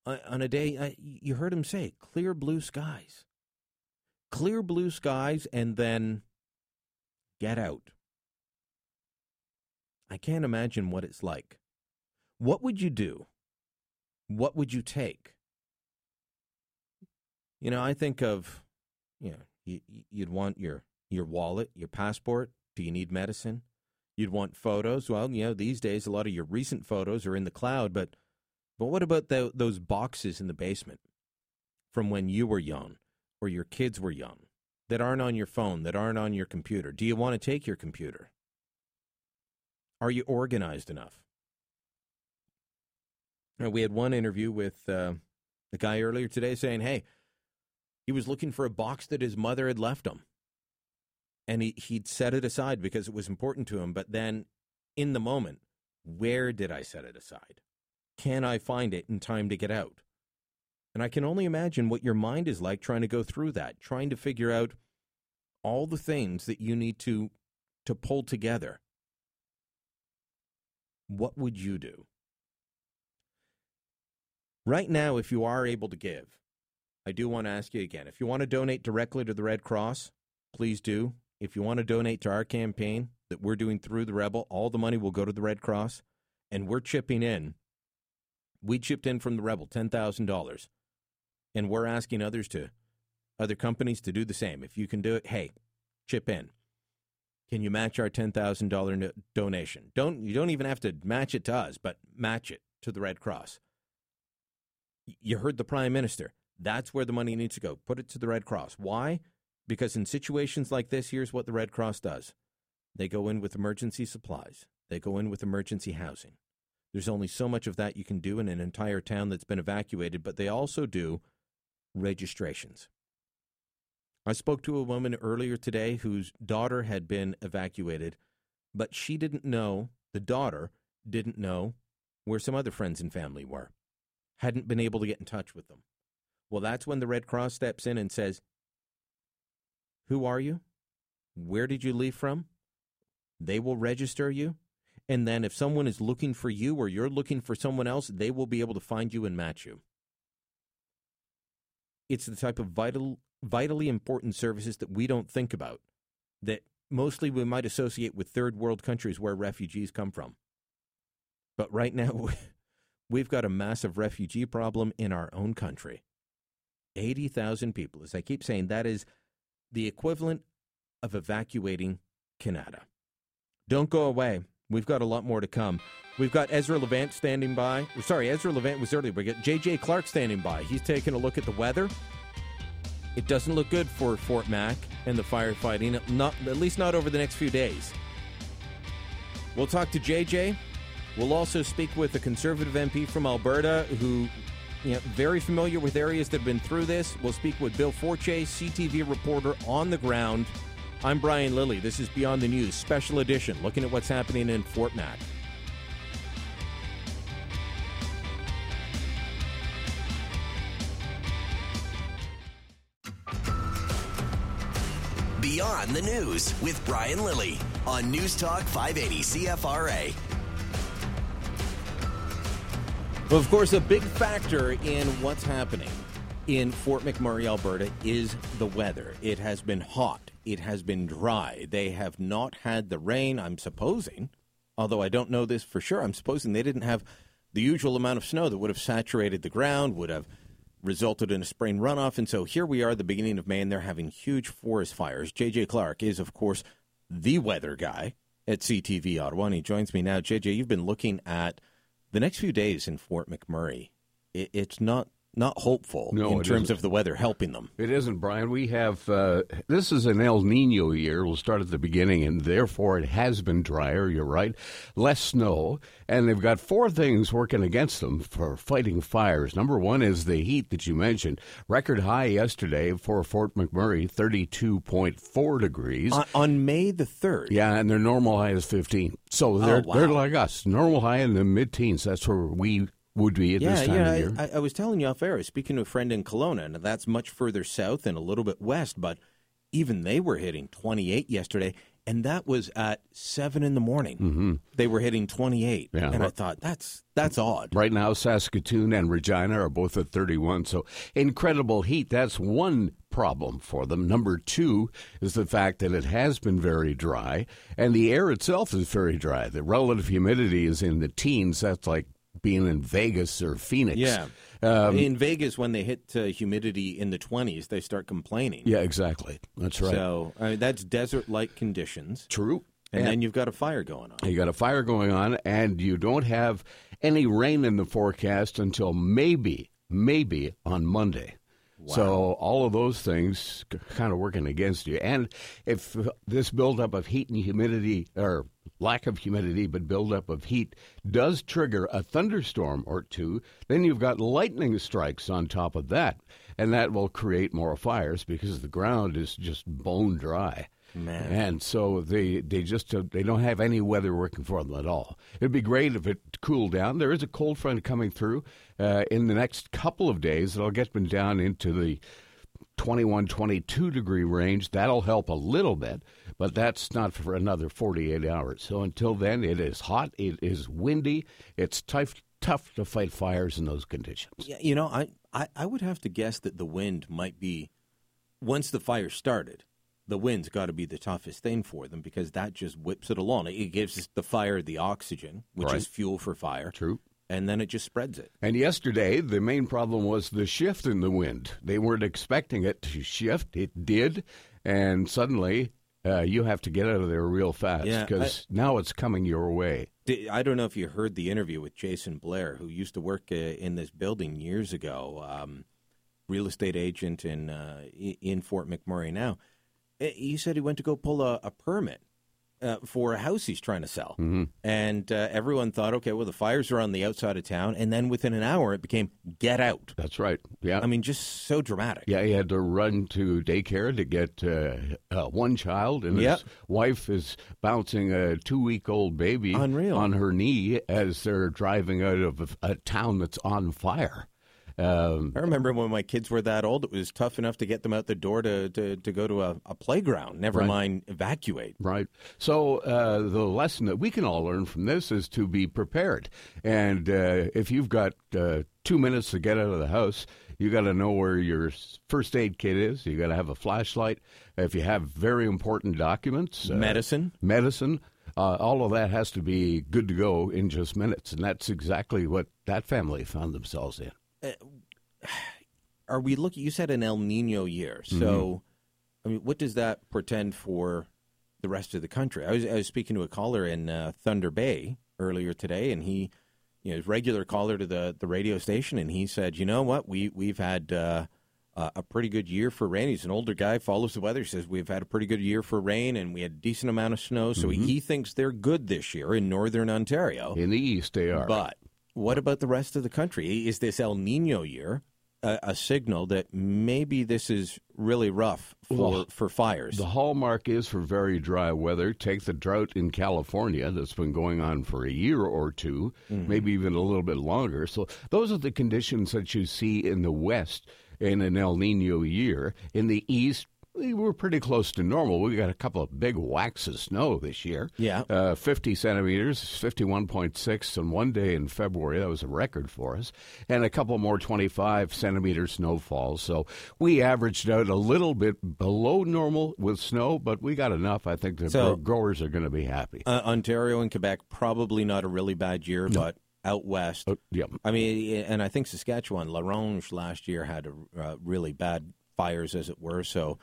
uh, on a day, uh, you heard him say, clear blue skies. Clear blue skies, and then get out. I can't imagine what it's like. What would you do? What would you take? You know, I think of, you know, you, you'd want your your wallet, your passport. Do you need medicine? You'd want photos. Well, you know, these days a lot of your recent photos are in the cloud, but but what about the, those boxes in the basement from when you were young or your kids were young that aren't on your phone, that aren't on your computer? Do you want to take your computer? Are you organized enough? We had one interview with uh, a guy earlier today saying, hey, he was looking for a box that his mother had left him and he, he'd set it aside because it was important to him. But then in the moment, where did I set it aside? Can I find it in time to get out? And I can only imagine what your mind is like trying to go through that, trying to figure out all the things that you need to to pull together. What would you do? Right now, if you are able to give, I do want to ask you again. If you want to donate directly to the Red Cross, please do. If you want to donate to our campaign that we're doing through the Rebel, all the money will go to the Red Cross, and we're chipping in. We chipped in from the Rebel $10,000, and we're asking others to, other companies to do the same. If you can do it, hey, chip in. Can you match our $10,000 no- donation? Don't you don't even have to match it to us, but match it to the Red Cross. You heard the Prime Minister. That's where the money needs to go. Put it to the Red Cross. Why? Because in situations like this, here's what the Red Cross does they go in with emergency supplies, they go in with emergency housing. There's only so much of that you can do in an entire town that's been evacuated, but they also do registrations. I spoke to a woman earlier today whose daughter had been evacuated, but she didn't know, the daughter didn't know where some other friends and family were, hadn't been able to get in touch with them. Well, that's when the Red Cross steps in and says, who are you? Where did you leave from? They will register you. And then if someone is looking for you or you're looking for someone else, they will be able to find you and match you. It's the type of vital, vitally important services that we don't think about, that mostly we might associate with third world countries where refugees come from. But right now, we've got a massive refugee problem in our own country. 80,000 people. As I keep saying, that is the equivalent of evacuating Canada. Don't go away. We've got a lot more to come. We've got Ezra Levant standing by. Sorry, Ezra Levant was earlier. We got JJ Clark standing by. He's taking a look at the weather. It doesn't look good for Fort Mac and the firefighting, not at least not over the next few days. We'll talk to JJ. We'll also speak with a conservative MP from Alberta who you know, very familiar with areas that have been through this. We'll speak with Bill Forche, CTV reporter on the ground. I'm Brian Lilley. This is Beyond the News, special edition, looking at what's happening in Fort Mac. Beyond the News with Brian Lilley on News Talk 580 CFRA. Well, of course, a big factor in what's happening in Fort McMurray, Alberta, is the weather. It has been hot. It has been dry. They have not had the rain, I'm supposing, although I don't know this for sure. I'm supposing they didn't have the usual amount of snow that would have saturated the ground, would have resulted in a spring runoff. And so here we are, the beginning of May, and they're having huge forest fires. JJ Clark is, of course, the weather guy at CTV Ottawa, and he joins me now. JJ, you've been looking at the next few days in Fort McMurray. it's not not hopeful no, in terms isn't. of the weather helping them. It isn't, Brian. We have uh, this is an El Nino year. We'll start at the beginning, and therefore it has been drier. You're right, less snow, and they've got four things working against them for fighting fires. Number one is the heat that you mentioned. Record high yesterday for Fort McMurray, thirty-two point four degrees on, on, May the third. Yeah, and their normal high is fifteen. So they're oh, wow. they're like us, normal high in the mid-teens. That's where we would be at yeah, this time yeah, of year. I, I, was telling you off air, I was speaking to a friend in Kelowna, and that's much further south and a little bit west, but even they were hitting 28 yesterday, and that was at 7 in the morning. Mm-hmm. They were hitting 28. Yeah, and right. I thought, that's that's odd. Right now, Saskatoon and Regina are both at 31, so incredible heat. That's one problem for them. Number two is the fact that it has been very dry, and the air itself is very dry. The relative humidity is in the teens. That's like being in Vegas or Phoenix. Yeah. Um, in Vegas, when they hit uh, humidity in the 20s, they start complaining. Yeah, exactly. That's right. So I mean, that's desert like conditions. True. And, and, then you've got a fire going on. You got a fire going on, and you don't have any rain in the forecast until maybe, maybe on Monday. Wow. So all of those things kind of working against you. And if this buildup of heat and humidity, or lack of humidity, but buildup of heat does trigger a thunderstorm or two, then you've got lightning strikes on top of that. And that will create more fires because the ground is just bone dry. Man. And so they they just uh, they don't have any weather working for them at all. It'd be great if it cooled down. There is a cold front coming through uh, in the next couple of days. It'll get them down into the 21, 22 degree range. That'll help a little bit, but that's not for another 48 hours. So until then, it is hot. It is windy. It's tough tough to fight fires in those conditions. Yeah, you know, I, I, I would have to guess that the wind might be once the fire started the wind's got to be the toughest thing for them because that just whips it along. It gives the fire the oxygen, which right. is fuel for fire. True. And then it just spreads it. And yesterday, the main problem was the shift in the wind. They weren't expecting it to shift. It did. And suddenly, uh, you have to get out of there real fast because yeah, now it's coming your way. I don't know if you heard the interview with Jason Blair, who used to work uh, in this building years ago, um, real estate agent in uh, in Fort McMurray now he said he went to go pull a, a permit uh, for a house he's trying to sell. Mm-hmm. And uh, everyone thought, okay, well, the fires are on the outside of town. And then within an hour, it became get out. That's right. Yeah. I mean, just so dramatic. Yeah, he had to run to daycare to get uh, uh, one child, and yep. his wife is bouncing a two week old baby Unreal. on her knee as they're driving out of a, a town that's on fire. Um, I remember when my kids were that old, it was tough enough to get them out the door to, to, to go to a, a playground, never Right. mind evacuate. Right. So uh, the lesson that we can all learn from this is to be prepared. And uh, if you've got uh, two minutes to get out of the house, you got to know where your first aid kit is. You got to have a flashlight. If you have very important documents, uh, Medicine. medicine. Uh, all of that has to be good to go in just minutes, and that's exactly what that family found themselves in. Are we looking? You said an El Nino year. So, Mm-hmm. I mean, what does that portend for the rest of the country. I was, I was speaking to a caller in uh, Thunder Bay earlier today, and he, you know, regular caller to the, the radio station, and he said, you know what, we we've had uh, a pretty good year for rain. He's an older guy, follows the weather. He says we've had a pretty good year for rain, and we had a decent amount of snow. So Mhm. he thinks they're good this year in northern Ontario. In the east, they are. But what about the rest of the country? Is this El Nino year a, a signal that maybe this is really rough for, Well, for fires? The hallmark is for very dry weather. Take the drought in California that's been going on for a year or 2 Mhm. maybe even a little bit longer. So those are the conditions that you see in the west in an El Nino year. In the east, we were pretty close to normal. We got a couple of big whacks of snow this year. Yeah. Uh, 50 centimeters, 51.6 on one day in February. That was a record for us. And a couple more 25 centimeter snowfalls. So we averaged out a little bit below normal with snow, but we got enough. I think the So- growers are going to be happy. Uh, Ontario and Quebec probably not a really bad year, but out west. yeah. I mean, and I think Saskatchewan, La Ronge last year had a, uh, really bad fires, as it were. So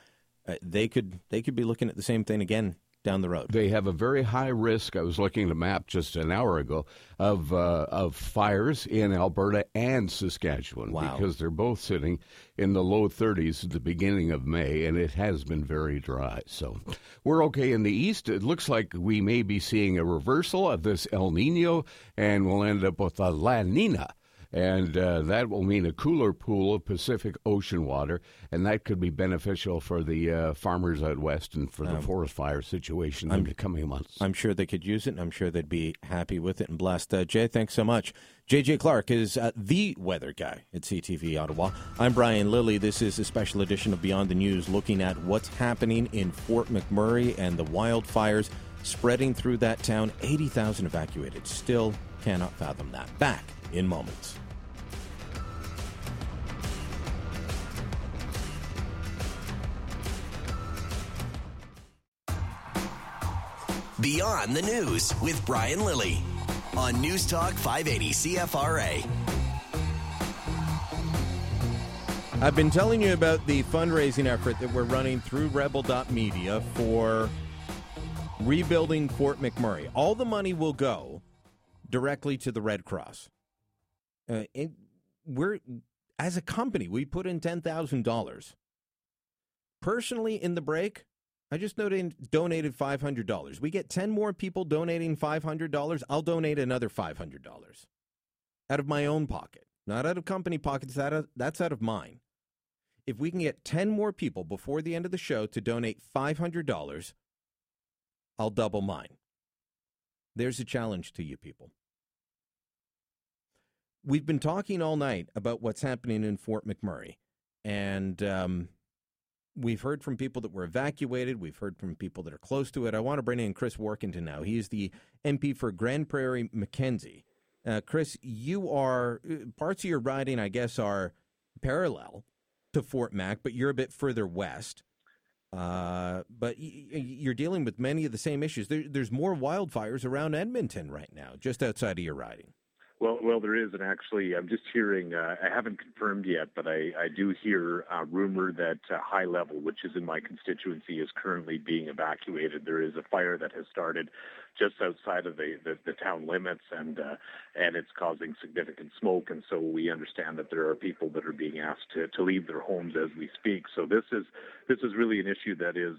uh, they could they could be looking at the same thing again down the road. They have a very high risk. I was looking at a map just an hour ago of uh, of fires in Alberta and Saskatchewan Wow. because they're both sitting in the low 30s at the beginning of May, and it has been very dry. So we're okay in the east. It looks like we may be seeing a reversal of this El Nino, and we'll end up with a La Nina. And uh, that will mean a cooler pool of Pacific Ocean water, and that could be beneficial for the uh, farmers out west and for the Um, forest fire situation I'm- in the coming months. I'm sure they could use it, and I'm sure they'd be happy with it and blessed. Uh, Jay, thanks so much. JJ Clark is uh, the weather guy at CTV Ottawa. I'm Brian Lilley. This is a special edition of Beyond the News looking at what's happening in Fort McMurray and the wildfires spreading through that town. 80,000 evacuated. Still cannot fathom that. Back in moments. Beyond the News with Brian Lilley on News Talk 580 CFRA. I've been telling you about the fundraising effort that we're running through Rebel.media for rebuilding Fort McMurray. All the money will go directly to the Red Cross. Uh, it, we're as a company, we put in ten thousand dollars. Personally, in the break, I just donated, donated five hundred dollars. We get ten more people donating five hundred dollars. I'll donate another five hundred dollars out of my own pocket, not out of company pockets. That that's out of mine. If we can get ten more people before the end of the show to donate five hundred dollars, I'll double mine. There's a challenge to you people. We've been talking all night about what's happening in Fort McMurray, and um, we've heard from people that were evacuated. We've heard from people that are close to it. I want to bring in Chris Warkentin now. He's the MP for Grande Prairie Mackenzie. Uh, Chris, you are uh, parts of your riding, I guess, are parallel to Fort Mac, but you're a bit further west. Uh, but you're dealing with many of the same issues. There, there's more wildfires around Edmonton right now, just outside of your riding. Well, well, there is, and actually, I'm just hearing. Uh, I haven't confirmed yet, but I, I do hear uh, rumor that uh, High Level, which is in my constituency, is currently being evacuated. There is a fire that has started just outside of the, the, the town limits, and uh, and it's causing significant smoke. And so we understand that there are people that are being asked to, to leave their homes as we speak. So this is this is really an issue that is.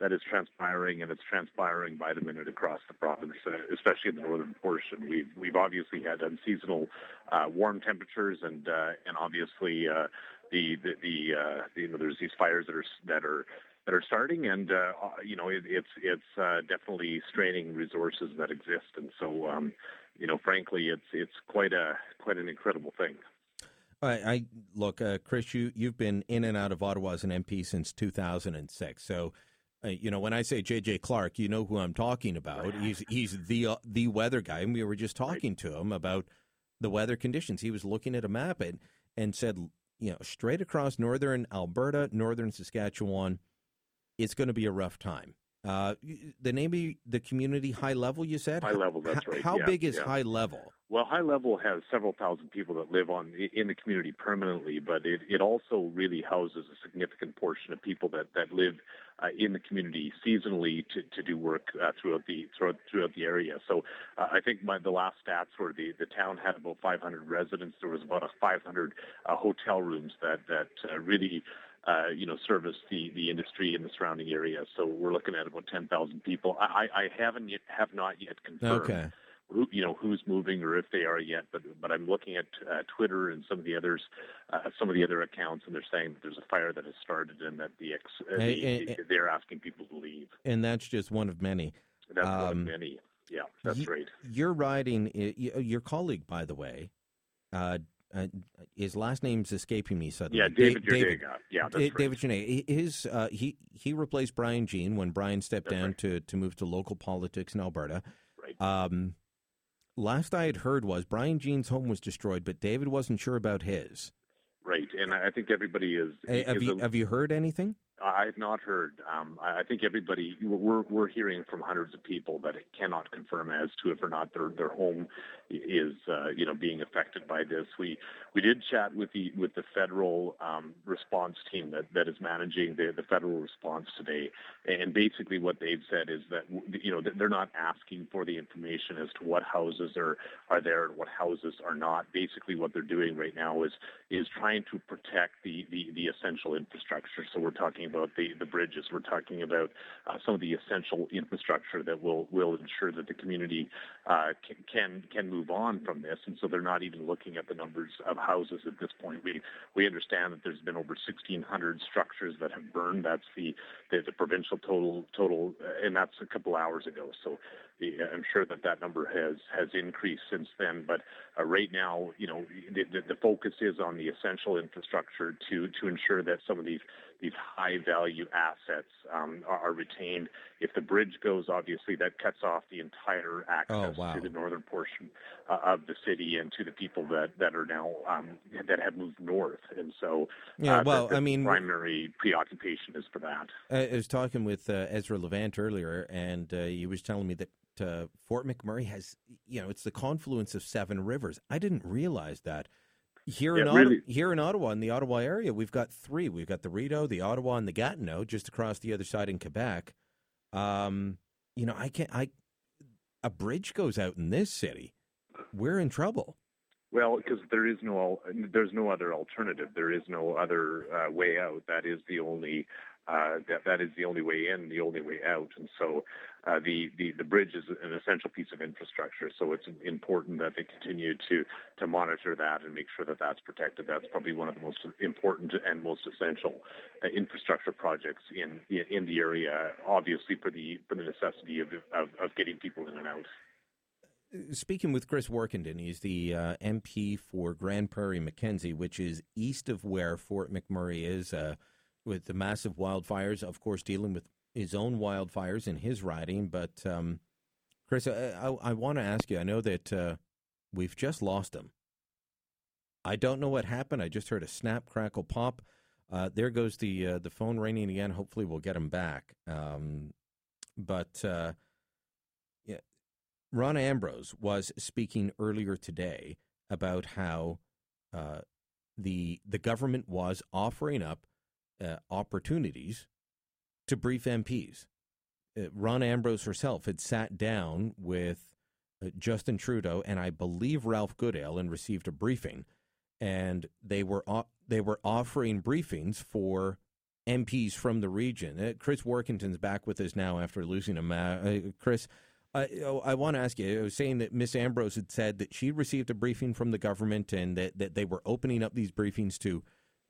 That is transpiring, and it's transpiring by the minute across the province, uh, especially in the northern portion. We've we've obviously had unseasonal uh, warm temperatures, and uh, and obviously uh, the the, the uh, you know there's these fires that are that are that are starting, and uh, you know it, it's it's definitely straining resources that exist, and so um, you know frankly it's it's quite a quite an incredible thing. I, I look, Chris. You you've been in and out of Ottawa as an MP since 2006. So, uh, you know, when I say JJ Clark, you know who I'm talking about. He's he's the uh, the weather guy, and we were just talking to him about the weather conditions. He was looking at a map and and said, you know, straight across northern Alberta, northern Saskatchewan, it's going to be a rough time. Uh, the name of the community, high level, you said. High level, that's right. How Yeah, big is yeah. high level? Well, High Level has several thousand people that live on in the community permanently, but it, it also really houses a significant portion of people that, that live uh, in the community seasonally to, to do work uh, throughout the throughout, throughout the area. So uh, I think my, the last stats were the, the town had about 500 residents. There was about 500 uh, hotel rooms that that uh, really uh, you know, service the, the industry in the surrounding area. So we're looking at about 10,000 people. I, I haven't yet, have not yet confirmed Okay. Who, you know, who's moving or if they are yet, but, but I'm looking at uh, Twitter and some of the others, uh, some of the other accounts, and they're saying that there's a fire that has started and that the ex, uh, the, Hey, hey, they're asking people to leave. And that's just one of many. That's one of Um, many. Yeah, that's Ye- right. Your riding, your colleague, by the way, uh, uh, his last name's escaping me suddenly. Yeah, Da- David. Yeah, that's Da- right. David Yurdiga. His uh, he he replaced Brian Jean when Brian stepped down to to move to local politics in Alberta. Right. Um, last I had heard was Brian Jean's home was destroyed, but David wasn't sure about his. Right, and I think everybody is. Eh, have is you a- have you heard anything? I've not heard. Um, I think everybody we're we're hearing from hundreds of people that cannot confirm as to if or not their their home is uh, you know being affected by this. We we did chat with the with the federal um, response team that, that is managing the the federal response today, and basically what they've said is that you know they're not asking for the information as to what houses are are there and what houses are not. Basically, what they're doing right now is is trying to protect the the, the essential infrastructure. So we're talking about the, the bridges. We're talking about uh, some of the essential infrastructure that will will ensure that the community uh, can, can move on from this. And so they're not even looking at the numbers of houses at this point. We we understand that there's been over 1,600 structures that have burned. That's the the, the provincial total total, uh, and that's a couple hours ago. So I'm sure that that number has has increased since then. But uh, right now, you know, the, the, the focus is on the essential infrastructure to to ensure that some of these these high value assets um, are, are retained. If the bridge goes, obviously that cuts off the entire access Oh, wow. to the northern portion uh, of the city and to the people that that are now um, that have moved north. And so, Yeah, uh, well, the I mean- primary preoccupation is for that. I I was talking with uh, Ezra Levant earlier, and uh, he was telling me that uh, Fort McMurray has, you know, it's the confluence of seven rivers. I didn't realize that. Here in Yeah, Ottawa, really. here in Ottawa, in the Ottawa area, we've got three. We've got the Rideau, the Ottawa, and the Gatineau, just across the other side in Quebec. Um, you know, I can't. I a bridge goes out in this city, we're in trouble. Well, because there is no there's no other alternative. There is no other uh, way out. That is the only uh, that that is the only way in, the only way out. And so uh, the, the the bridge is an essential piece of infrastructure. So it's important that they continue to to monitor that and make sure that that's protected. That's probably one of the most important and most essential uh, infrastructure projects in in the area. Obviously, for the for the necessity of of, of getting people in and out. Speaking with Chris Warkentin, he's the uh, MP for Grande Prairie Mackenzie, which is east of where Fort McMurray is, uh, with the massive wildfires. Of course, dealing with his own wildfires in his riding. But um, Chris, I, I, I want to ask you. I know that uh, we've just lost him. I don't know what happened. I just heard a snap, crackle, pop. Uh, there goes the uh, the phone ringing again. Hopefully, we'll get him back. Um, but uh, yeah, Rona Ambrose was speaking earlier today about how uh, the the government was offering up uh, opportunities to brief MPs. Uh, Rona Ambrose herself had sat down with uh, Justin Trudeau and I believe Ralph Goodale and received a briefing, and they were they were offering briefings for MPs from the region. Uh, Chris Warkentin's back with us now after losing a ma- uh, Chris. I, I want to ask you. I was saying that Miss Ambrose had said that she received a briefing from the government and that, that they were opening up these briefings to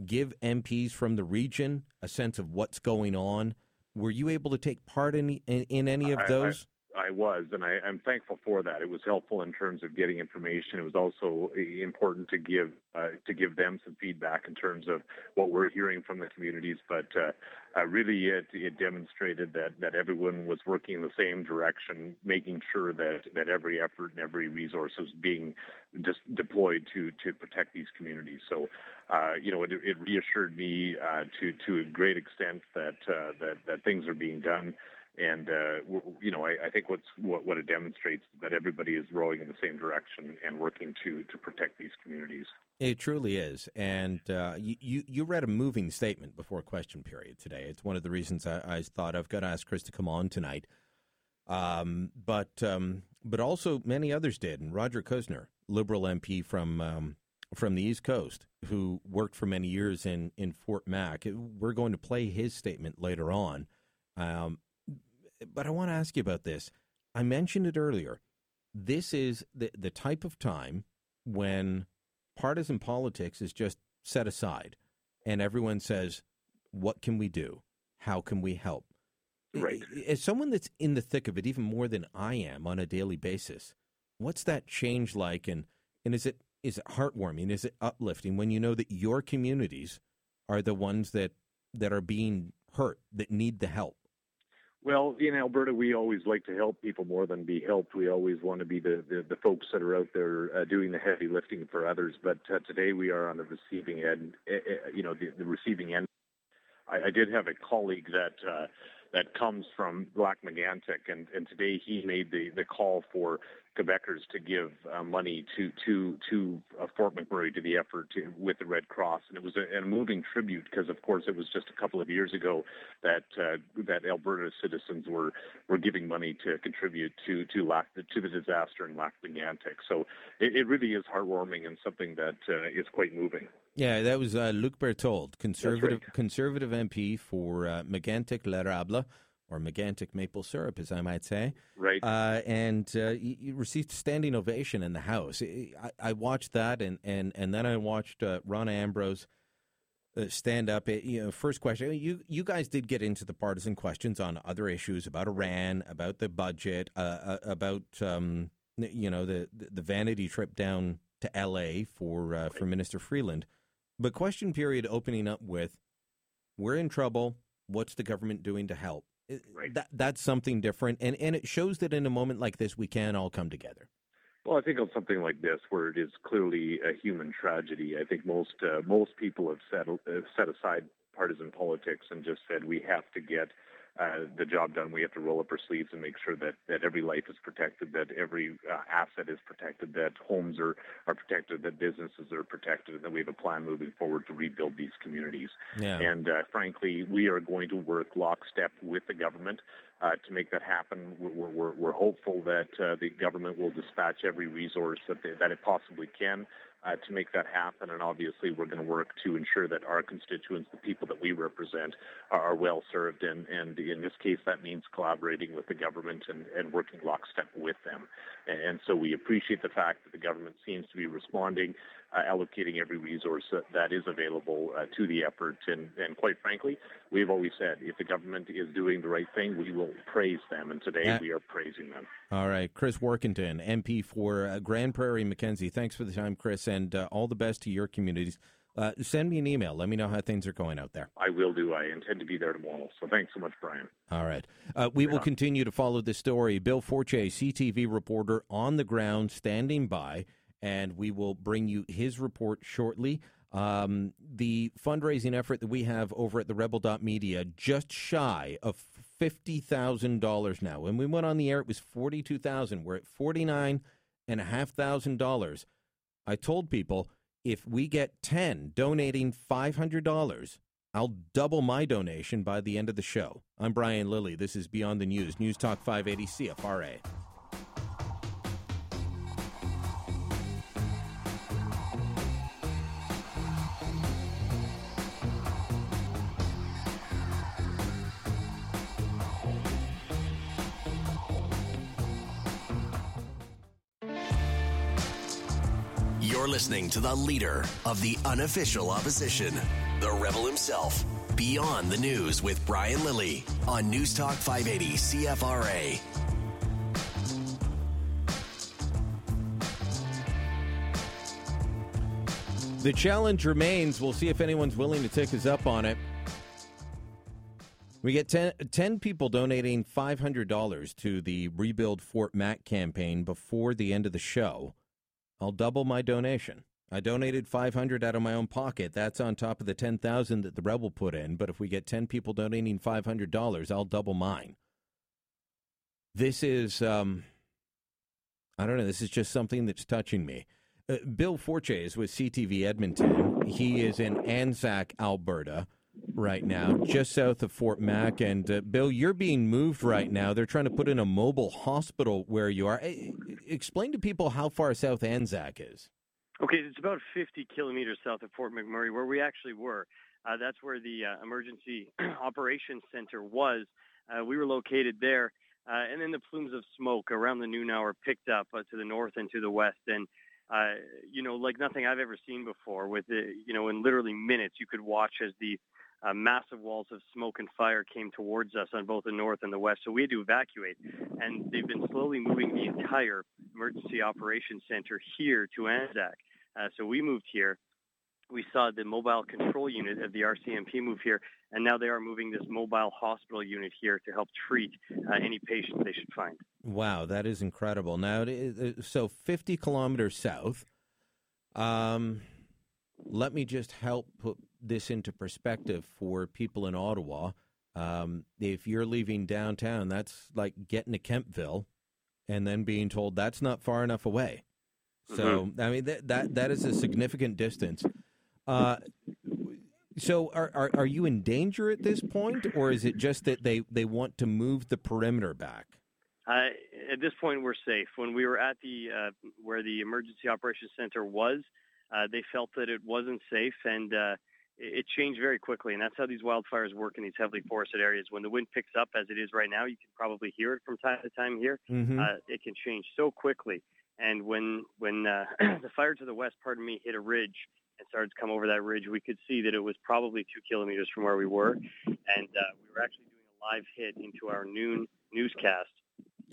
give MPs from the region a sense of what's going on. Were you able to take part in in, in any of I- I- those? I was, and I, I'm thankful for that. It was helpful in terms of getting information. It was also uh, important to give uh, to give them some feedback in terms of what we're hearing from the communities. But uh, uh, really, it, it demonstrated that that everyone was working in the same direction, making sure that that every effort and every resource was being dis- deployed to to protect these communities. So, uh, you know, it, it reassured me uh, to to a great extent that uh, that that things are being done And uh, you know, I, I think what's what, what it demonstrates is that everybody is rowing in the same direction and working to to protect these communities. It truly is, and uh, you, you read a moving statement before question period today. It's one of the reasons I, I thought I've got to ask Chris to come on tonight. Um, but um, but also many others did, and Roger Cuzner, Liberal MP from um, from the East Coast, who worked for many years in in Fort Mac. We're going to play his statement later on. Um, but I want to ask you about this. I mentioned it earlier. This is the the type of time when partisan politics is just set aside, and everyone says, "What can we do? How can we help?" Right. As someone that's in the thick of it, even more than I am on a daily basis, what's that change like? And and is it is it heartwarming? Is it uplifting when you know that your communities are the ones that that are being hurt, that need the help? Well, in Alberta, we always like to help people more than be helped. We always want to be the, the, the folks that are out there uh, doing the heavy lifting for others. But uh, today we are on the receiving end, uh, you know, the, the receiving end. I, I, did have a colleague that uh, that comes from Lac Megantic, and, and today he made the, the call for Quebecers to give uh, money to to to uh, Fort McMurray to the effort to, with the Red Cross, and it was a, a moving tribute because, of course, it was just a couple of years ago that uh, that Alberta citizens were were giving money to contribute to to Lac to the disaster in Lac Megantic. So it, it really is heartwarming and something that uh, is quite moving. Yeah, that was uh, Luc Berthold, conservative right. conservative MP for uh, Megantic L'Érable or Megantic maple syrup, as I might say. Right. Uh, and uh, you, received standing ovation in the House. I, I watched that, and, and, and then I watched uh, Rona Ambrose uh, stand up. You know, first question. You you guys did get into the partisan questions on other issues about Iran, about the budget, uh, uh, about um, you know the the vanity trip down to L.A. for right. for Minister Freeland. But question period opening up with, we're in trouble. What's the government doing to help? Right. That that's something different, and and it shows that in a moment like this, we can all come together. Well, I think on something like this, where it is clearly a human tragedy, I think most uh, most people have set uh, set aside partisan politics and just said we have to get uh, the job done. We have to roll up our sleeves and make sure that, that every life is protected, that every uh, asset is protected, that homes are, are protected, that businesses are protected, and that we have a plan moving forward to rebuild these communities. Yeah. And uh, frankly, we are going to work lockstep with the government. Uh, to make that happen, we're, we're, we're hopeful that uh, the government will dispatch every resource that, they, that it possibly can uh, to make that happen. And obviously, we're going to work to ensure that our constituents, the people that we represent, are, well served. And, and in this case, that means collaborating with the government and, and working lockstep with them. And so we appreciate the fact that the government seems to be responding, uh, allocating every resource that, that is available uh, to the effort. And, and quite frankly, we've always said if the government is doing the right thing, we will praise them. And today we are praising them. All right. Chris Warkentin, MP for uh, Grande Prairie Mackenzie. Thanks for the time, Chris, and uh, all the best to your communities. Uh, send me an email. Let me know how things are going out there. I will do. I intend to be there tomorrow. So thanks so much, Brian. All right. Uh, we will continue to follow this story. Bill Forche, CTV reporter on the ground, standing by, and we will bring you his report shortly. Um, the fundraising effort that we have over at the Rebel Media just shy of fifty thousand dollars now. When we went on the air, it was forty two thousand. We're at forty nine and a half thousand dollars. I told people if we get ten donating five hundred dollars, I'll double my donation by the end of the show. I'm Brian Lilley. This is Beyond the News, News Talk 580 CFRA. Listening to the leader of the unofficial opposition, the rebel himself. Beyond the News with Brian Lilley on News Talk 580 CFRA. The challenge remains. We'll see if anyone's willing to take us up on it. We get 10, 10 people donating $500 to the Rebuild Fort Mac campaign before the end of the show. I'll double my donation. I donated 500 out of my own pocket. That's on top of the 10,000 that the Rebel put in, but if we get 10 people donating $500, I'll double mine. this is, um, I don't know, this is just something that's touching me. Uh, Bill Forche is with CTV Edmonton. He is in Anzac, Alberta, right now, just south of Fort Mac. And uh, Bill, you're being moved right now. They're trying to put in a mobile hospital where you are. Eh, Explain to people how far south Anzac is. Okay, it's about 50 kilometers south of Fort McMurray, where we actually were. Uh, that's where the uh, emergency operations center was. Uh, we were located there, uh, and then the plumes of smoke around the noon hour picked up uh, to the north and to the west, and uh, you know, like nothing I've ever seen before. With the, you know, in literally minutes, you could watch as the uh, massive walls of smoke and fire came towards us on both the north and the west. So we had to evacuate, and they've been slowly moving the entire emergency operations center here to Anzac. Uh, so we moved here. We saw the mobile control unit of the RCMP move here, and now they are moving this mobile hospital unit here to help treat uh, any patients they should find. Wow, that is incredible. Now, so 50 kilometers south. Um, let me just help put this into perspective for people in Ottawa. Um, if you're leaving downtown, that's like getting to Kemptville and then being told that's not far enough away. So, I mean, that, that, that is a significant distance. Uh, so, are, are, are you in danger at this point, or is it just that they, they want to move the perimeter back? Uh, at this point, we're safe. When we were at the uh, where the emergency operations center was, uh, they felt that it wasn't safe, and uh, it changed very quickly. And that's how these wildfires work in these heavily forested areas. When the wind picks up, as it is right now, you can probably hear it from time to time here. Mhm. Uh, it can change so quickly. And when when uh, the fire to the west, pardon me, hit a ridge and started to come over that ridge, we could see that it was probably two kilometers from where we were, and uh, we were actually doing a live hit into our noon newscast.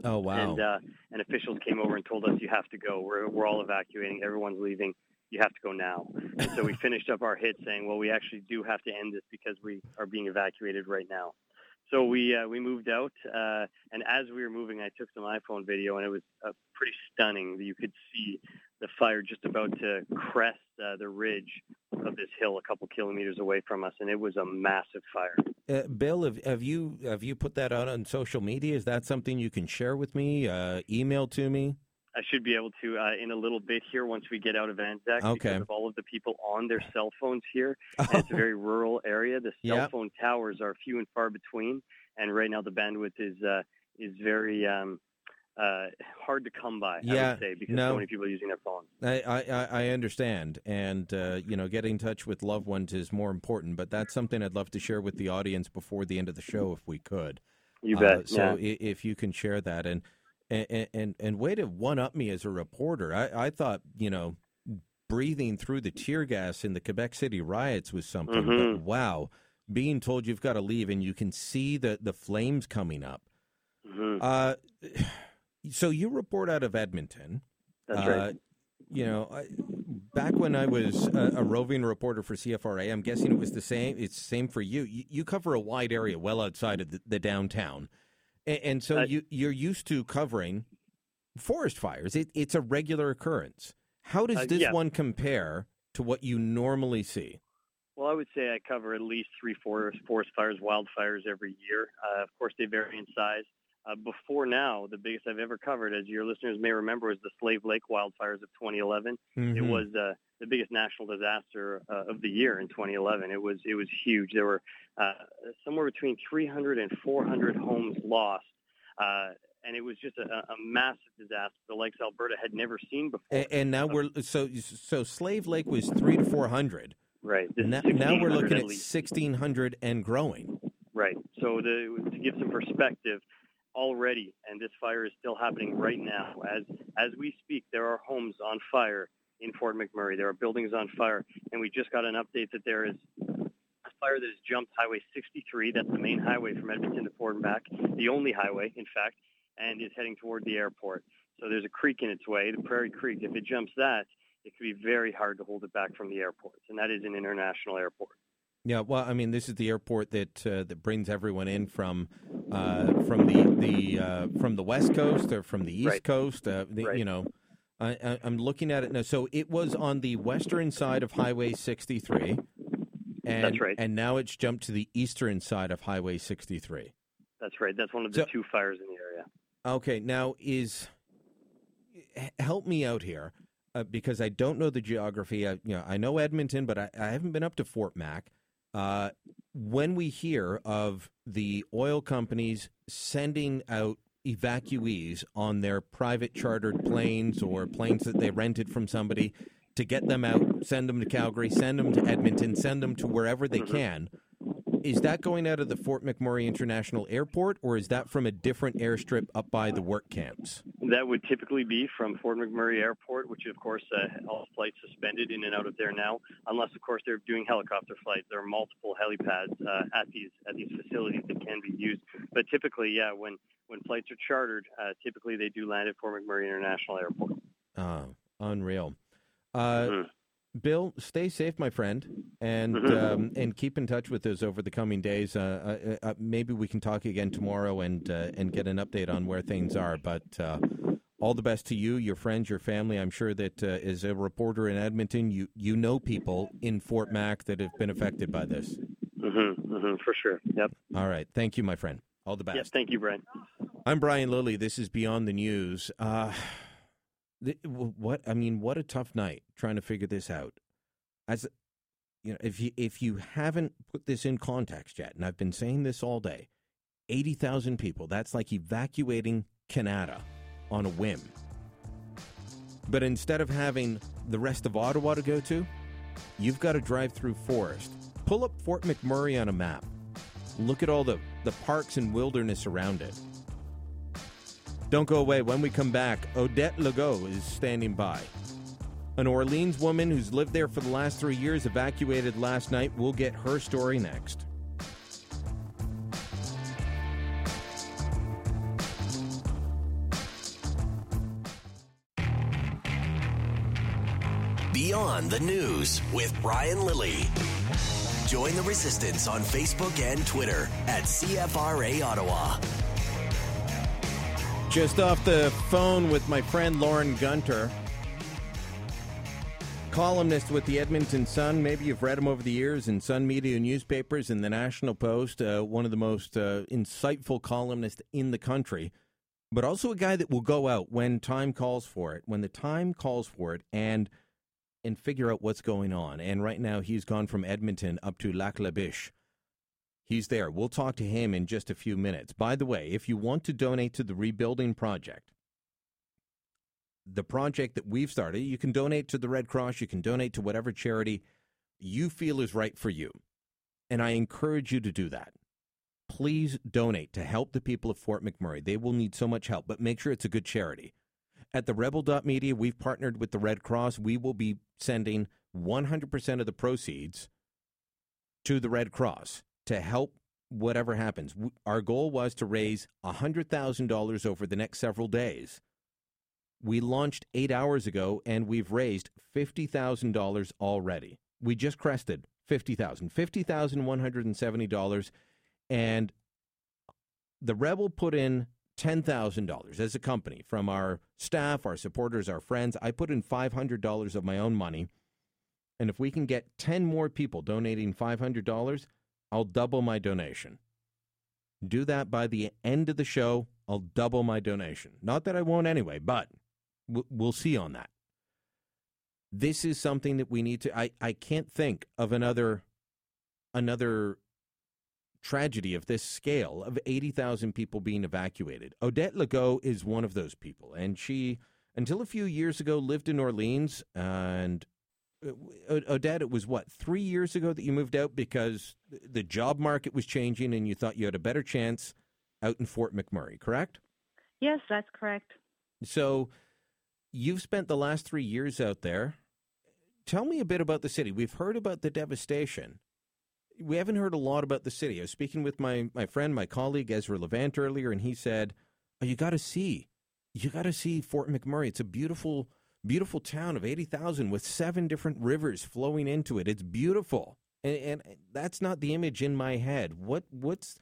Oh, wow. And uh, and officials came over and told us you have to go. We're we're all evacuating. Everyone's leaving. You have to go now. And so we finished up our hit saying, well, we actually do have to end this because we are being evacuated right now. So we uh, we moved out, uh, and as we were moving, I took some iPhone video, and it was uh, pretty stunning. You could see the fire just about to crest uh, the ridge of this hill a couple kilometers away from us, and it was a massive fire. Uh, Bill, have, have you have you put that out on social media? Is that something you can share with me? Uh, email to me? I should be able to uh, in a little bit here once we get out of Anzac Okay. because of all of the people on their cell phones here. And it's a very rural area. The cell Yep. phone towers are few and far between, and right now the bandwidth is uh, is very um, uh, hard to come by. I Yeah, would say because no. so many people are using their phones. I, I, I- I understand, and uh, you know, getting in touch with loved ones is more important. But that's something I'd love to share with the audience before the end of the show, if we could. You Uh, bet, so yeah. if you can share that, and and and, and way to one up me as a reporter. I, I thought you know, breathing through the tear gas in the Quebec City riots was something. Mhm. But wow, being told you've got to leave and you can see the the flames coming up. Mhm. Uh, so you report out of Edmonton. That's Uh, right. You know, I, back when I was a, a roving reporter for CFRA, I'm guessing it was the same. It's the same for you. You, you cover a wide area, well outside of the, the downtown, and, and so you you're used to covering forest fires. It, it's a regular occurrence. How does Uh, this yeah. one compare to what you normally see? Well, I would say I cover at least three forest, forest fires, wildfires every year. Uh, of course, they vary in size. Uh, before now, the biggest I've ever covered, as your listeners may remember, was the Slave Lake wildfires of 2011. It Mhm. was uh, the biggest national disaster uh, of the year in 2011. It was it was huge. There were uh, somewhere between 300 and 400 homes lost, uh, and it was just a, a massive disaster the likes Alberta had never seen before. And, and now we're so so Slave Lake was three to four hundred. Right. Now, now we're looking at at sixteen hundred and growing. Right. So the, to give some perspective, already, and this fire is still happening right now, as as we speak, there are homes on fire in Fort McMurray. There are buildings on fire, and we just got an update that there is a fire that has jumped Highway 63. That's the main highway from Edmonton to Fort and back, the only highway, in fact, and is heading toward the airport. So there's a creek in its way, the Prairie Creek. If it jumps that, it could be very hard to hold it back from the airport, and that is an international airport. Yeah, well, I mean, this is the airport that uh, that brings everyone in from uh, from the the uh, from the west coast or from the east Right. coast. Uh, the, You know, I, I, I'm looking at it now. So it was on the western side of Highway 63, and That's right. and now it's jumped to the eastern side of Highway 63. That's right. That's one of the So- two fires in the area. Okay, now is help me out here uh, because I don't know the geography. I, you know, I know Edmonton, but I, I haven't been up to Fort Mac. Uh, when we hear of the oil companies sending out evacuees on their private chartered planes or planes that they rented from somebody to get them out, send them to Calgary, send them to Edmonton, send them to wherever they can. Is that going out of the Fort McMurray International Airport, or is that from a different airstrip up by the work camps? That would typically be from Fort McMurray Airport, which of course uh, all flights suspended in and out of there now, unless of course they're doing helicopter flights. There are multiple helipads uh, at these at these facilities that can be used. But typically, yeah, when when flights are chartered, uh, typically they do land at Fort McMurray International Airport. Oh, unreal. Uh, Mhm. Bill, stay safe, my friend, and Mhm. um, and keep in touch with us over the coming days. Uh, uh, uh, maybe we can talk again tomorrow and uh, and get an update on where things are. But uh, all the best to you, your friends, your family. I'm sure that uh, as a reporter in Edmonton, you you know people in Fort Mac that have been affected by this. Mm-hmm, mm-hmm, for sure. Yep. All right, thank you, my friend. All the best. Yep. Thank you, Brian. I'm Brian Lilley. This is Beyond the News. Uh, th- what I mean, what a tough night trying to figure this out. As you know, if you if you haven't put this in context yet, and I've been saying this all day, eighty thousand people. That's like evacuating Kanata on a whim. But instead of having the rest of Ottawa to go to, you've got to drive through forest. Pull up Fort McMurray on a map. Look at all the, the parks and wilderness around it. Don't go away. When we come back, Odette Legault is standing by. An Orleans woman who's lived there for the last three years evacuated last night. We'll get her story next. Beyond the News with Brian Lilley. Join the resistance on Facebook and Twitter at CFRA Ottawa. Just off the phone with my friend Lorne Gunter, columnist with the Edmonton Sun. Maybe you've read him over the years in Sun Media newspapers and the National Post. Uh, one of the most uh, insightful columnists in the country, but also a guy that will go out when time calls for it. When the time calls for it, and and figure out what's going on. And right now, he's gone from Edmonton up to Lac La Biche. He's there. We'll talk to him in just a few minutes. By the way, if you want to donate to the rebuilding project, the project that we've started, you can donate to the Red Cross, you can donate to whatever charity you feel is right for you. And I encourage you to do that. Please donate to help the people of Fort McMurray. They will need so much help, but make sure it's a good charity. At the Rebel.media, we've partnered with the Red Cross. We will be sending 100% of the proceeds to the Red Cross to help whatever happens. Our goal was to raise $100,000 over the next several days. We launched eight hours ago and we've raised $50,000 already. We just crested $50,000, $50,170. And the Rebel put in $10,000 as a company from our staff, our supporters, our friends. I put in $500 of my own money. And if we can get 10 more people donating $500, I'll double my donation. Do that by the end of the show. I'll double my donation. Not that I won't anyway, but we'll see on that. This is something that we need to. I, I can't think of another another tragedy of this scale of 80,000 people being evacuated. Odette Legault is one of those people, and she, until a few years ago, lived in Orleans. And Odette, it was what three years ago that you moved out because the job market was changing, and you thought you had a better chance out in Fort McMurray, correct? Yes, that's correct. So you've spent the last three years out there. Tell me a bit about the city. We've heard about the devastation. We haven't heard a lot about the city. I was speaking with my, my friend, my colleague Ezra Levant earlier, and he said, oh, "You got to see, you got to see Fort McMurray. It's a beautiful, beautiful town of eighty thousand with seven different rivers flowing into it. It's beautiful, and, and that's not the image in my head. What what's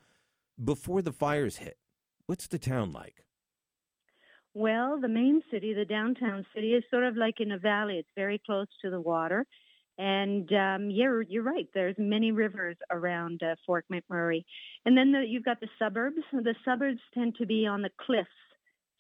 before the fires hit? What's the town like? Well, the main city, the downtown city, is sort of like in a valley. It's very close to the water. And um, you're you're right. There's many rivers around uh, Fort McMurray, and then the, you've got the suburbs. The suburbs tend to be on the cliffs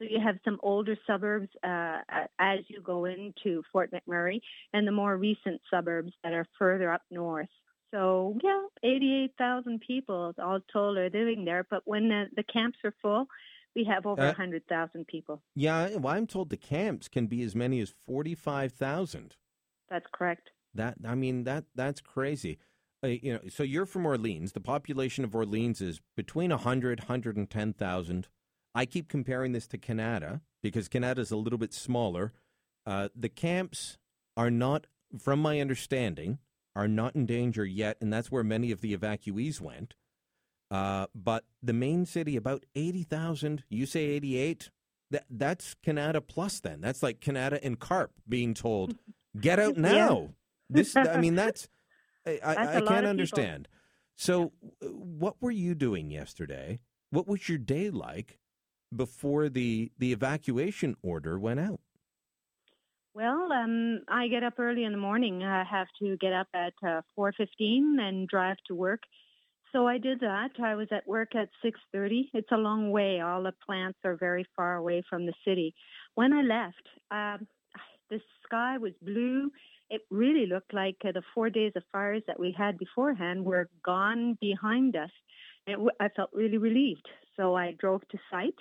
So you have some older suburbs uh, as you go into Fort McMurray, and the more recent suburbs that are further up north. So yeah, 88,000 people all told are living there. But when the, the camps are full, we have over Uh, 100,000 people. Yeah, well, I'm told the camps can be as many as 45,000. That's correct. That I mean that that's crazy. Uh, you know, so you're from Orleans. The population of Orleans is between 100 110,000. I keep comparing this to Kanata because Kanata is a little bit smaller. Uh, the camps are not, from my understanding, are not in danger yet, and that's where many of the evacuees went. Uh, but the main city, about 80,000. You say 88? That, that's Kanata plus then. That's like Kanata and Carp being told, get out Yeah. now. This, I mean, that's, I, I, That's I lot can't of people. understand. So, what were you doing yesterday? What was your day like before the, the evacuation order went out? Well, um, I get up early in the morning. I have to get up at uh, 4:15 and drive to work. So I did that. I was at work at 6:30. It's a long way. All the plants are very far away from the city. When I left, um, the sky was blue. It really looked like uh, the four days of fires that we had beforehand were gone behind us. It w- I felt really relieved. So I drove to site.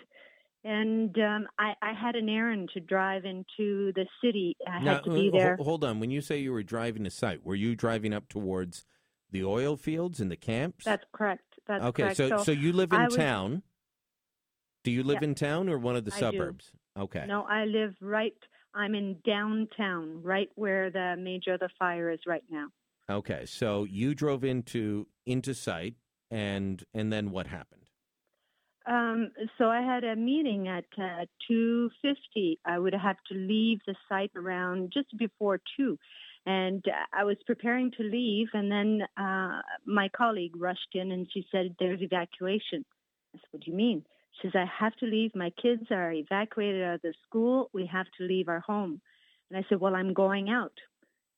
And um, I, I had an errand to drive into the city. I Now, had to be uh, there. hold on. When you say you were driving to site, were you driving up towards the oil fields and the camps? That's correct. That's okay, correct. so, so you live in was- town. Do you live Yeah. in town or one of the I do. suburbs? Okay. No, I live right. I'm in downtown, right where the major of the fire is right now. Okay. So you drove into into site and and then what happened? Um, so I had a meeting at uh, 2:50. I would have to leave the site around just before two, and uh, I was preparing to leave, and then uh, my colleague rushed in and she said, "There's evacuation." I said, "What do you mean?" She says, "I have to leave. My kids are evacuated out of the school. We have to leave our home." And I said, "Well, I'm going out,"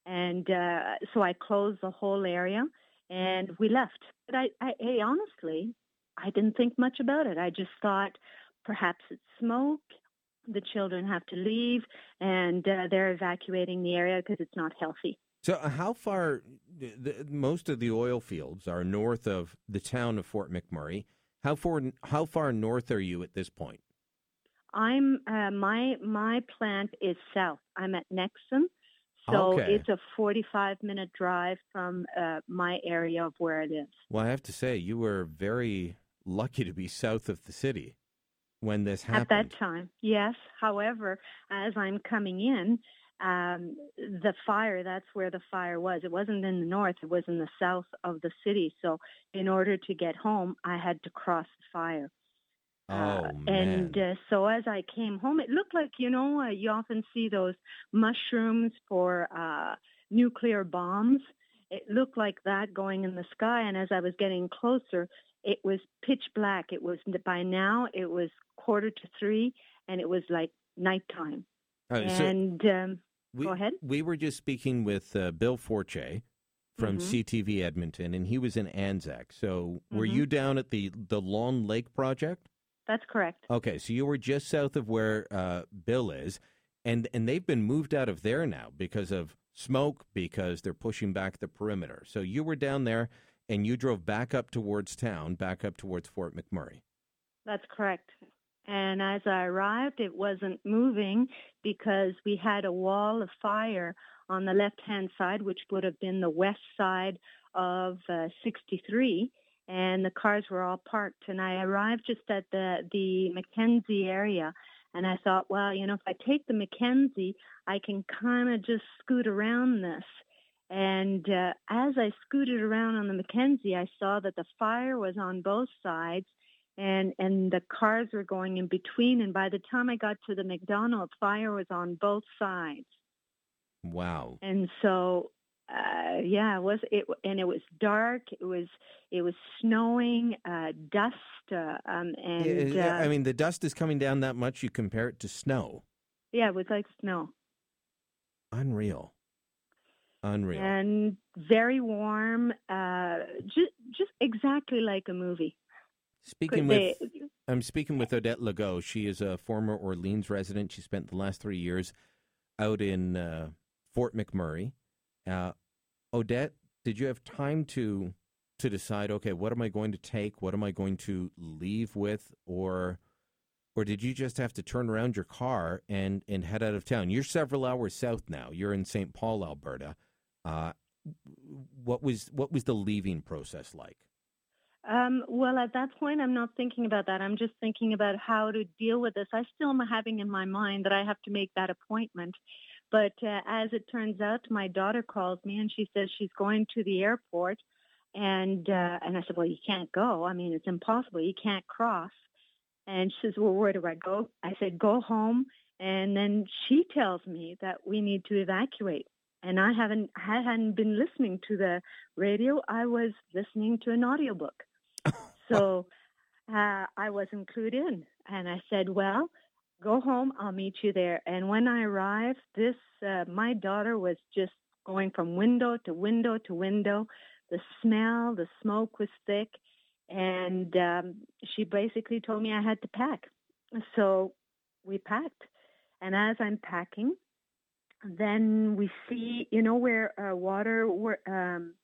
and uh, so I closed the whole area, and we left. But I, I, hey, honestly, I didn't think much about it. I just thought perhaps it's smoke. The children have to leave, and uh, they're evacuating the area because it's not healthy. So uh, how far? The, most of the oil fields are north of the town of Fort McMurray. How far? How far north are you at this point? I'm uh, my my plant is south. I'm at Nexen, so Okay. it's a 45 minute drive from uh, my area of where I live. Well, I have to say you were very lucky to be south of the city when this happened. At that time, yes. However, as I'm coming in, um, the fire, that's where the fire was. It wasn't in the north, it was in the south of the city. So, in order to get home, I had to cross the fire. Oh Uh, man! and uh, so as I came home, it looked like, you know, uh, you often see those mushrooms for uh, nuclear bombs. It looked like that going in the sky. And as I was getting closer, it was pitch black. It was by now, it was quarter to three, and it was like nighttime. So and um, we, go ahead. We were just speaking with uh, Bill Forche from Mhm. CTV Edmonton, and he was in Anzac. So were Mhm. you down at the the Long Lake project? That's correct. Okay, so you were just south of where uh, Bill is, and and they've been moved out of there now because of smoke because they're pushing back the perimeter. So you were down there, and you drove back up towards town, back up towards Fort McMurray. That's correct. And as I arrived, it wasn't moving because we had a wall of fire on the left hand side, which would have been the west side of uh, 63. And the cars were all parked. And I arrived just at the, the Mackenzie area. And I thought, well, you know, if I take the Mackenzie, I can kind of just scoot around this. And uh, as I scooted around on the Mackenzie, I saw that the fire was on both sides and and the cars were going in between and by the time I got to the McDonald fire was on both sides Wow. and so uh yeah it was it and it was dark it was it was snowing uh dust uh, um and Yeah, uh, I mean, the dust is coming down that much. You compare it to snow. yeah it was like snow Unreal. Unreal. and very warm uh just just exactly like a movie Speaking with, I'm speaking with Odette Legault. She is a former Orleans resident. She spent the last three years out in uh, Fort McMurray. Uh, Odette, did you have time to to decide? Okay, what am I going to take? What am I going to leave with? Or or did you just have to turn around your car and and head out of town? You're several hours south now. You're in St. Paul, Alberta. Uh, what was what was the leaving process like? Um, well, at that point, I'm not thinking about that. I'm just thinking about how to deal with this. I still am having in my mind that I have to make that appointment. But uh, as it turns out, my daughter calls me and she says she's going to the airport, and uh, and I said, well, you can't go. I mean, it's impossible. You can't cross. And she says, well, where do I go? I said, go home. And then she tells me that we need to evacuate. And I haven't, I hadn't been listening to the radio. I was listening to an audiobook. so uh, I wasn't clued in. And I said, well, go home. I'll meet you there. And when I arrived, this, uh, my daughter was just going from window to window to window. The smell, the smoke was thick and um, she basically told me I had to pack. So we packed, and as I'm packing, then we see, you know, where uh, water um,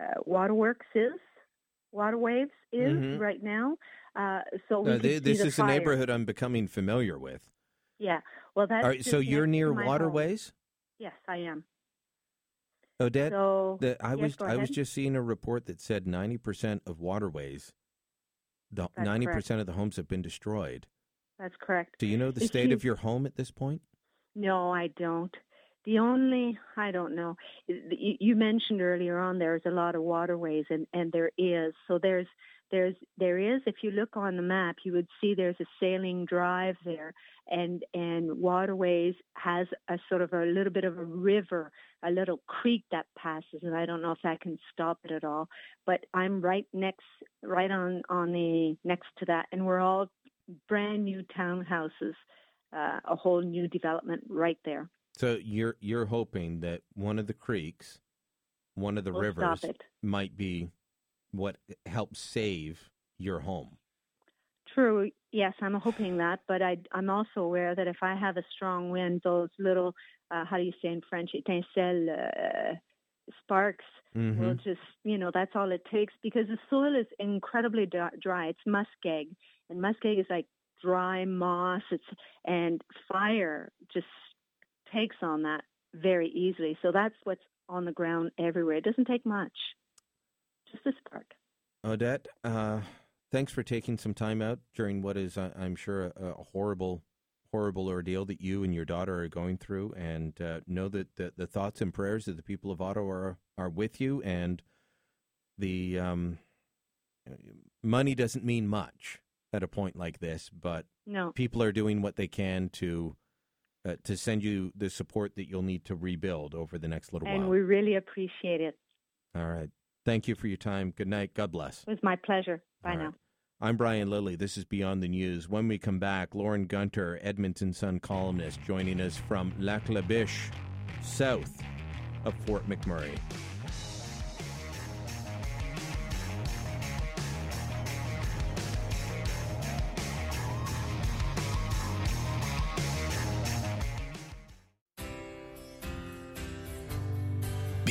uh, waterworks is, waterways is mm-hmm. right now. Uh, so we uh, they, this the is fire. a neighborhood I'm becoming familiar with. Yeah, well, that's right, so you're near waterways. Home. Yes, I am. Odette, so, the, I yes, was I was just seeing a report that said ninety percent of waterways, ninety percent of the homes have been destroyed. That's correct. Do you know the If state you- of your home at this point? No, I don't. The only I don't know. You mentioned earlier on there's a lot of waterways, and and there is. So there's there's there is. If you look on the map, you would see there's a sailing drive there, and and waterways has a sort of a little bit of a river, a little creek that passes, and I don't know if that can stop it at all. But I'm right next, right on on the next to that, and we're all brand new townhouses, uh, a whole new development right there. So you're you're hoping that one of the creeks, one of the Will rivers, might be what helps save your home. True. Yes, I'm hoping that, but I, I'm also aware that if I have a strong wind, those little, uh, how do you say in French, étincelles, uh, sparks Mm-hmm. will just, you know, that's all it takes because the soil is incredibly dry. It's muskeg, and muskeg is like dry moss. It's and fire just takes on that very easily. So that's what's on the ground everywhere. It doesn't take much, just a spark. Odette, uh, thanks for taking some time out during what is, uh, I'm sure, a, a horrible, horrible ordeal that you and your daughter are going through, and uh, know that the, the thoughts and prayers of the people of Ottawa are, are with you. And the um, money doesn't mean much at a point like this, but No. people are doing what they can to uh, to send you the support that you'll need to rebuild over the next little And while. And we really appreciate it. All right. Thank you for your time. Good night. God bless. It was my pleasure. Bye now. I'm Brian Lilley. This is Beyond the News. When we come back, Lorne Gunter, Edmonton Sun columnist, joining us from Lac La Biche, south of Fort McMurray.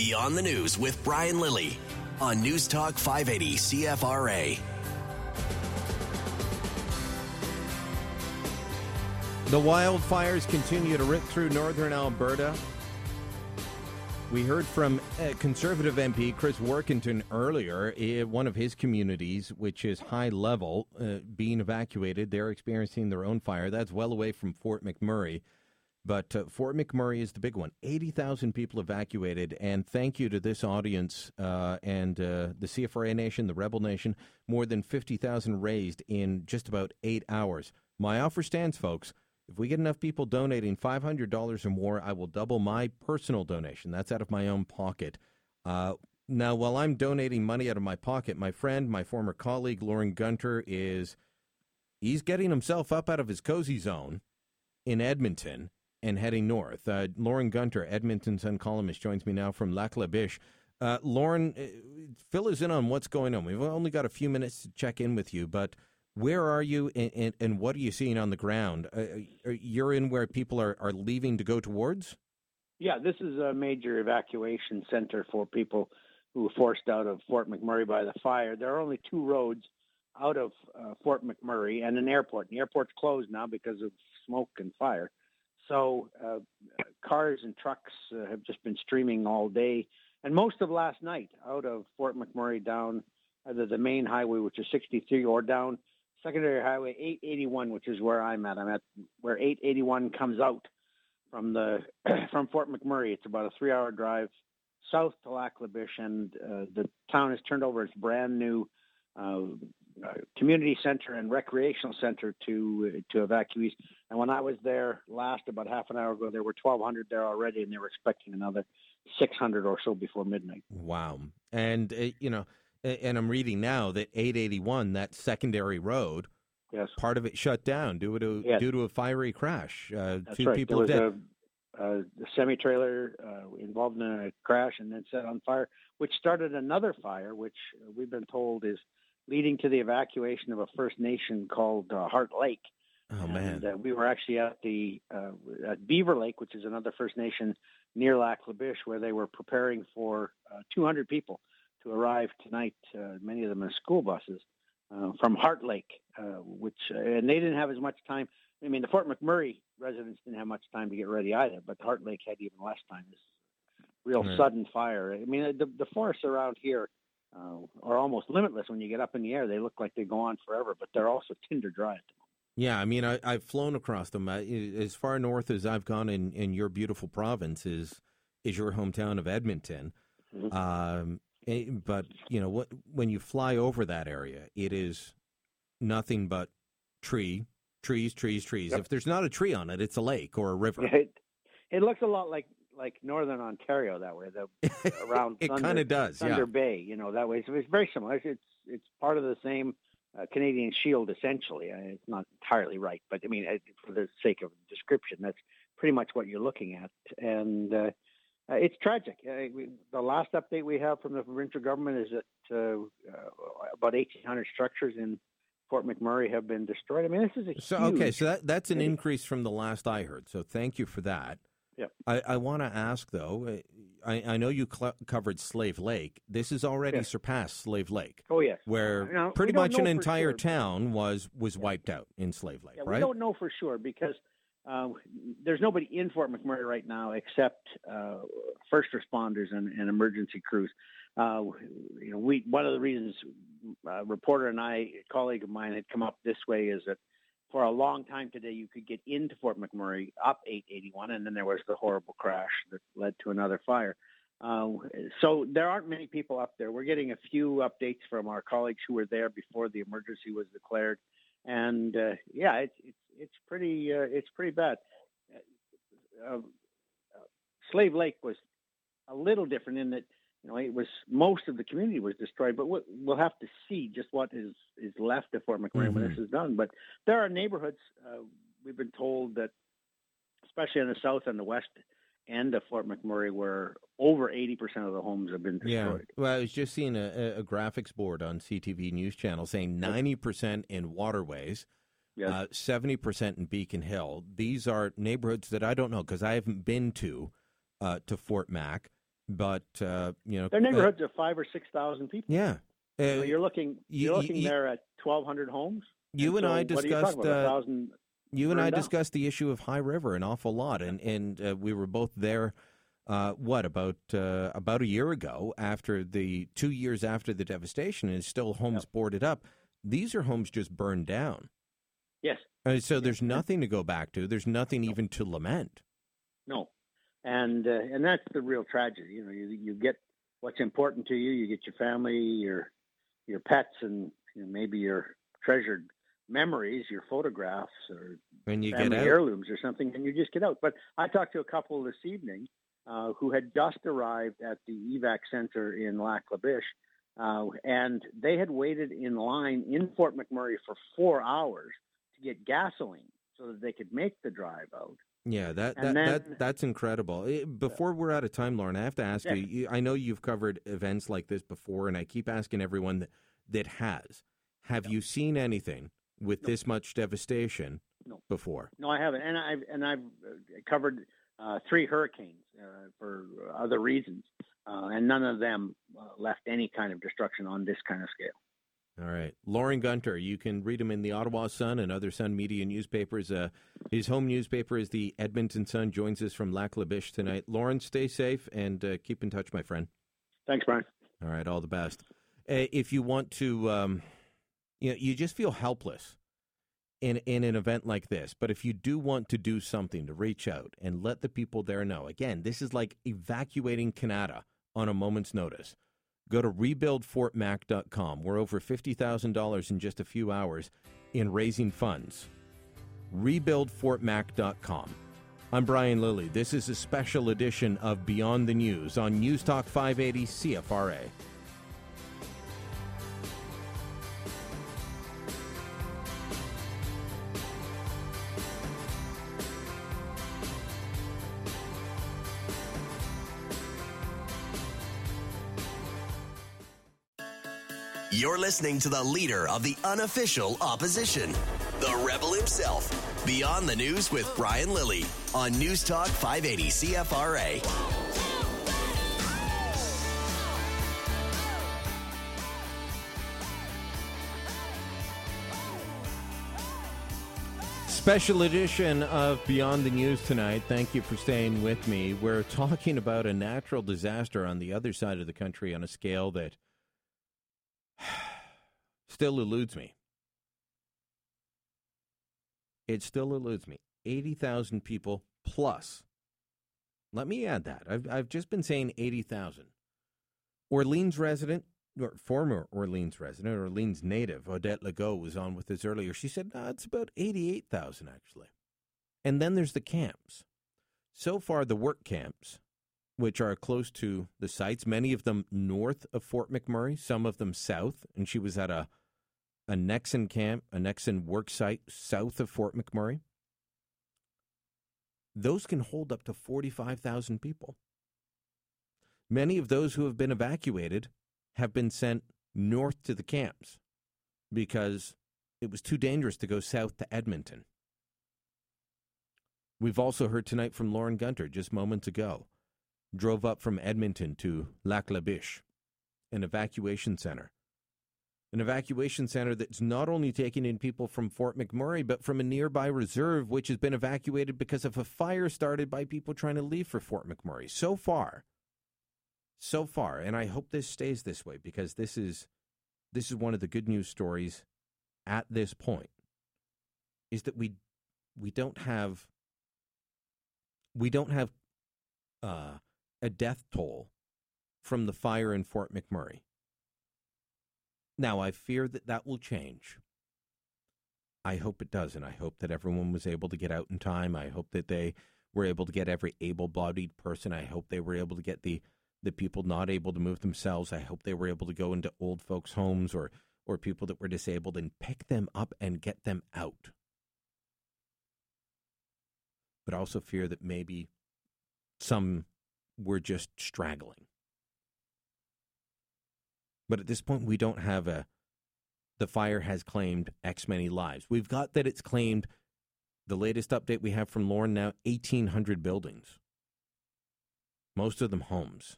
Beyond the News with Brian Lilley on News Talk 580 CFRA. The wildfires continue to rip through northern Alberta. We heard from uh, Conservative MP Chris Warkentin earlier. Uh, one of his communities, which is High Level, uh, being evacuated. They're experiencing their own fire. That's well away from Fort McMurray. But uh, Fort McMurray is the big one. 80,000 people evacuated. And thank you to this audience uh, and uh, the CFRA Nation, the Rebel Nation. More than 50,000 raised in just about eight hours. My offer stands, folks. If we get enough people donating $500 or more, I will double my personal donation. That's out of my own pocket. Uh, now, while I'm donating money out of my pocket, my friend, my former colleague, Lorne Gunter, is he's getting himself up out of his cozy zone in Edmonton and heading north. Uh, Lorne Gunter, Edmonton Sun columnist, joins me now from Lac La Biche. Uh, Lorne, uh, fill us in on what's going on. We've only got a few minutes to check in with you, but where are you and, and, and what are you seeing on the ground? Uh, uh you're in where people are, are leaving to go towards? Yeah, this is a major evacuation center for people who were forced out of Fort McMurray by the fire. There are only two roads out of uh, Fort McMurray and an airport. The airport's closed now because of smoke and fire. So uh, cars and trucks uh, have just been streaming all day and most of last night out of Fort McMurray down either the main highway, which is 63, or down secondary highway 881, which is where I'm at. I'm at where 881 comes out from the from Fort McMurray. It's about a three-hour drive south to Lac La Biche, and uh, the town has turned over its brand new uh, uh, community center and recreational center to to evacuees. And when I was there last, about half an hour ago, there were 1,200 there already, and they were expecting another 600 or so before midnight. Wow! And uh, you know, and I'm reading now that 881, that secondary road, yes, part of it shut down due to yes. due to a fiery crash. Uh, two right. people dead. A, a semi trailer uh, involved in a crash and then set on fire, which started another fire, which we've been told is leading to the evacuation of a First Nation called uh, Heart Lake. Oh and, man! Uh, we were actually at the uh, at Beaver Lake, which is another First Nation near Lac La Biche, where they were preparing for uh, 200 people to arrive tonight. Uh, many of them in school buses uh, from Heart Lake, which and they didn't have as much time. I mean, the Fort McMurray residents didn't have much time to get ready either, but Heart Lake had even less time. This real Right. sudden fire. I mean, the, the forests around here uh, are almost limitless. When you get up in the air, they look like they go on forever, but they're also tinder dry at the moment. Yeah, I mean, I, I've flown across them. I, as far north as I've gone in, in your beautiful province is is your hometown of Edmonton. Um, eh, but you know what? When you fly over that area, it is nothing but tree, trees, trees, trees. Yep. If there's not a tree on it, it's a lake or a river. It, it looks a lot like like northern Ontario that way. The around It kinda does, yeah. Thunder Bay, you know that way. So it's very similar. It's it's, part of the same uh, Canadian Shield essentially. Uh, it's not entirely right, but I mean, for the sake of description, that's pretty much what you're looking at, and. Uh, uh, it's tragic. Uh, we, the last update we have from the provincial government is that uh, uh, about 1,800 structures in Fort McMurray have been destroyed. I mean, this is a So okay, so that that's an increase from the last I heard. So thank you for that. Yep. I, I want to ask though. uh, I, I know you cl- covered Slave Lake. This has already Yes. surpassed Slave Lake. Oh yes, where Now, pretty much an entire sure. town was was wiped out in Slave Lake, Yeah, we don't know for sure because uh, there's nobody in Fort McMurray right now except uh, first responders and, and emergency crews. Uh, you know, we one of the reasons a reporter and I, a colleague of mine, had come up this way is that for a long time today you could get into Fort McMurray up 881, and then there was the horrible crash that led to another fire. Uh, so there aren't many people up there. We're getting a few updates from our colleagues who were there before the emergency was declared, and uh, yeah, it's it's it's pretty uh, it's pretty bad. Uh, uh, Slave Lake was a little different in that you know it was most of the community was destroyed, but we'll, have to see just what is is left of Fort McMurray when Mhm. this is done. But there are neighborhoods uh, we've been told that, especially in the south and the west end of Fort McMurray, where over eighty percent of the homes have been destroyed. Yeah. Well, I was just seeing a, a- graphics board on CTV News Channel saying ninety percent in waterways, Yes. uh, seventy percent in Beacon Hill. These are neighborhoods that I don't know because I haven't been to uh, to Fort Mac, but uh, you know, They're neighborhoods of five or six thousand people. Yeah. So Uh, you're looking you- you're you- looking you- there at twelve hundred homes. You and so I are you discussed. about, uh, you and I down? discussed the issue of High River an awful lot, and and uh, we were both there. Uh, what about uh, about a year ago? After the two years after the devastation, and still homes boarded up. These are homes just burned down. Yes. Uh, so there's nothing to go back to. There's nothing even to lament. No, and uh, and that's the real tragedy. You know, you you get what's important to you. You get your family, your your pets, and you know, maybe your treasured memories, your photographs, or When you family get out, heirlooms or something, and you just get out. But I talked to a couple this evening uh, who had just arrived at the evac center in Lac La Biche, uh, and they had waited in line in Fort McMurray for four hours to get gasoline so that they could make the drive out. Yeah, that that, then- that that's incredible. Eh, Before we're out of time, Lorne, I have to ask Yeah. you. I know you've covered events like this before, and I keep asking everyone that, that has. Have you seen anything with this much devastation No. before? No, I haven't, and I've and I've uh, covered uh, three hurricanes uh, for other reasons, uh, and none of them uh, left any kind of destruction on this kind of scale. All right. Lorne Gunter, you can read him in the Ottawa Sun and other Sun media newspapers. Uh, his home newspaper is the Edmonton Sun, joins us from Lac La Biche tonight. Lorne, stay safe and uh, keep in touch, my friend. Thanks, Brian. All right, all the best. Uh, if you want to, um, you know, you just feel helpless in in an event like this. But if you do want to do something to reach out and let the people there know, again, this is like evacuating Kanata on a moment's notice. Go to rebuildfortmac.com. We're over $50,000 in just a few hours in raising funds. Rebuildfortmac.com. I'm Brian Lilley. This is a special edition of Beyond the News on News Talk 580 CFRA. You're listening to the leader of the unofficial opposition, the rebel himself. Beyond the News with Brian Lilley on News Talk 580 CFRA. Special edition of Beyond the News tonight. Thank you for staying with me. We're talking about a natural disaster on the other side of the country on a scale that still eludes me. It still eludes me. 80,000 people plus. Let me add that. I've, I've just been saying 80,000. Orleans resident, or former Orleans resident, Orleans native, Odette Legault was on with us earlier. She said, no, it's about 88,000 actually. And then there's the camps. So far, the work camps, which are close to the sites, many of them north of Fort McMurray, some of them south. And she was at a, a Nexen camp, a Nexen work site south of Fort McMurray. Those can hold up to 45,000 people. Many of those who have been evacuated have been sent north to the camps because it was too dangerous to go south to Edmonton. We've also heard tonight from Lorne Gunter just moments ago. Drove up from Edmonton to Lac La Biche, an evacuation center. An evacuation center that's not only taking in people from Fort McMurray, but from a nearby reserve, which has been evacuated because of a fire started by people trying to leave for Fort McMurray. So far, so far, and I hope this stays this way because this is this is one of the good news stories at this point is that we we don't have we don't have uh, a death toll from the fire in Fort McMurray. Now, I fear that that will change. I hope it does, and I hope that everyone was able to get out in time. I hope that they were able to get every able-bodied person. I hope they were able to get the the people not able to move themselves. I hope they were able to go into old folks' homes or or people that were disabled and pick them up and get them out. But I also fear that maybe some were just straggling. But at this point, we don't have a. The fire has claimed X many lives. We've got that it's claimed. The latest update we have from Lorne now 1,800 buildings, most of them homes.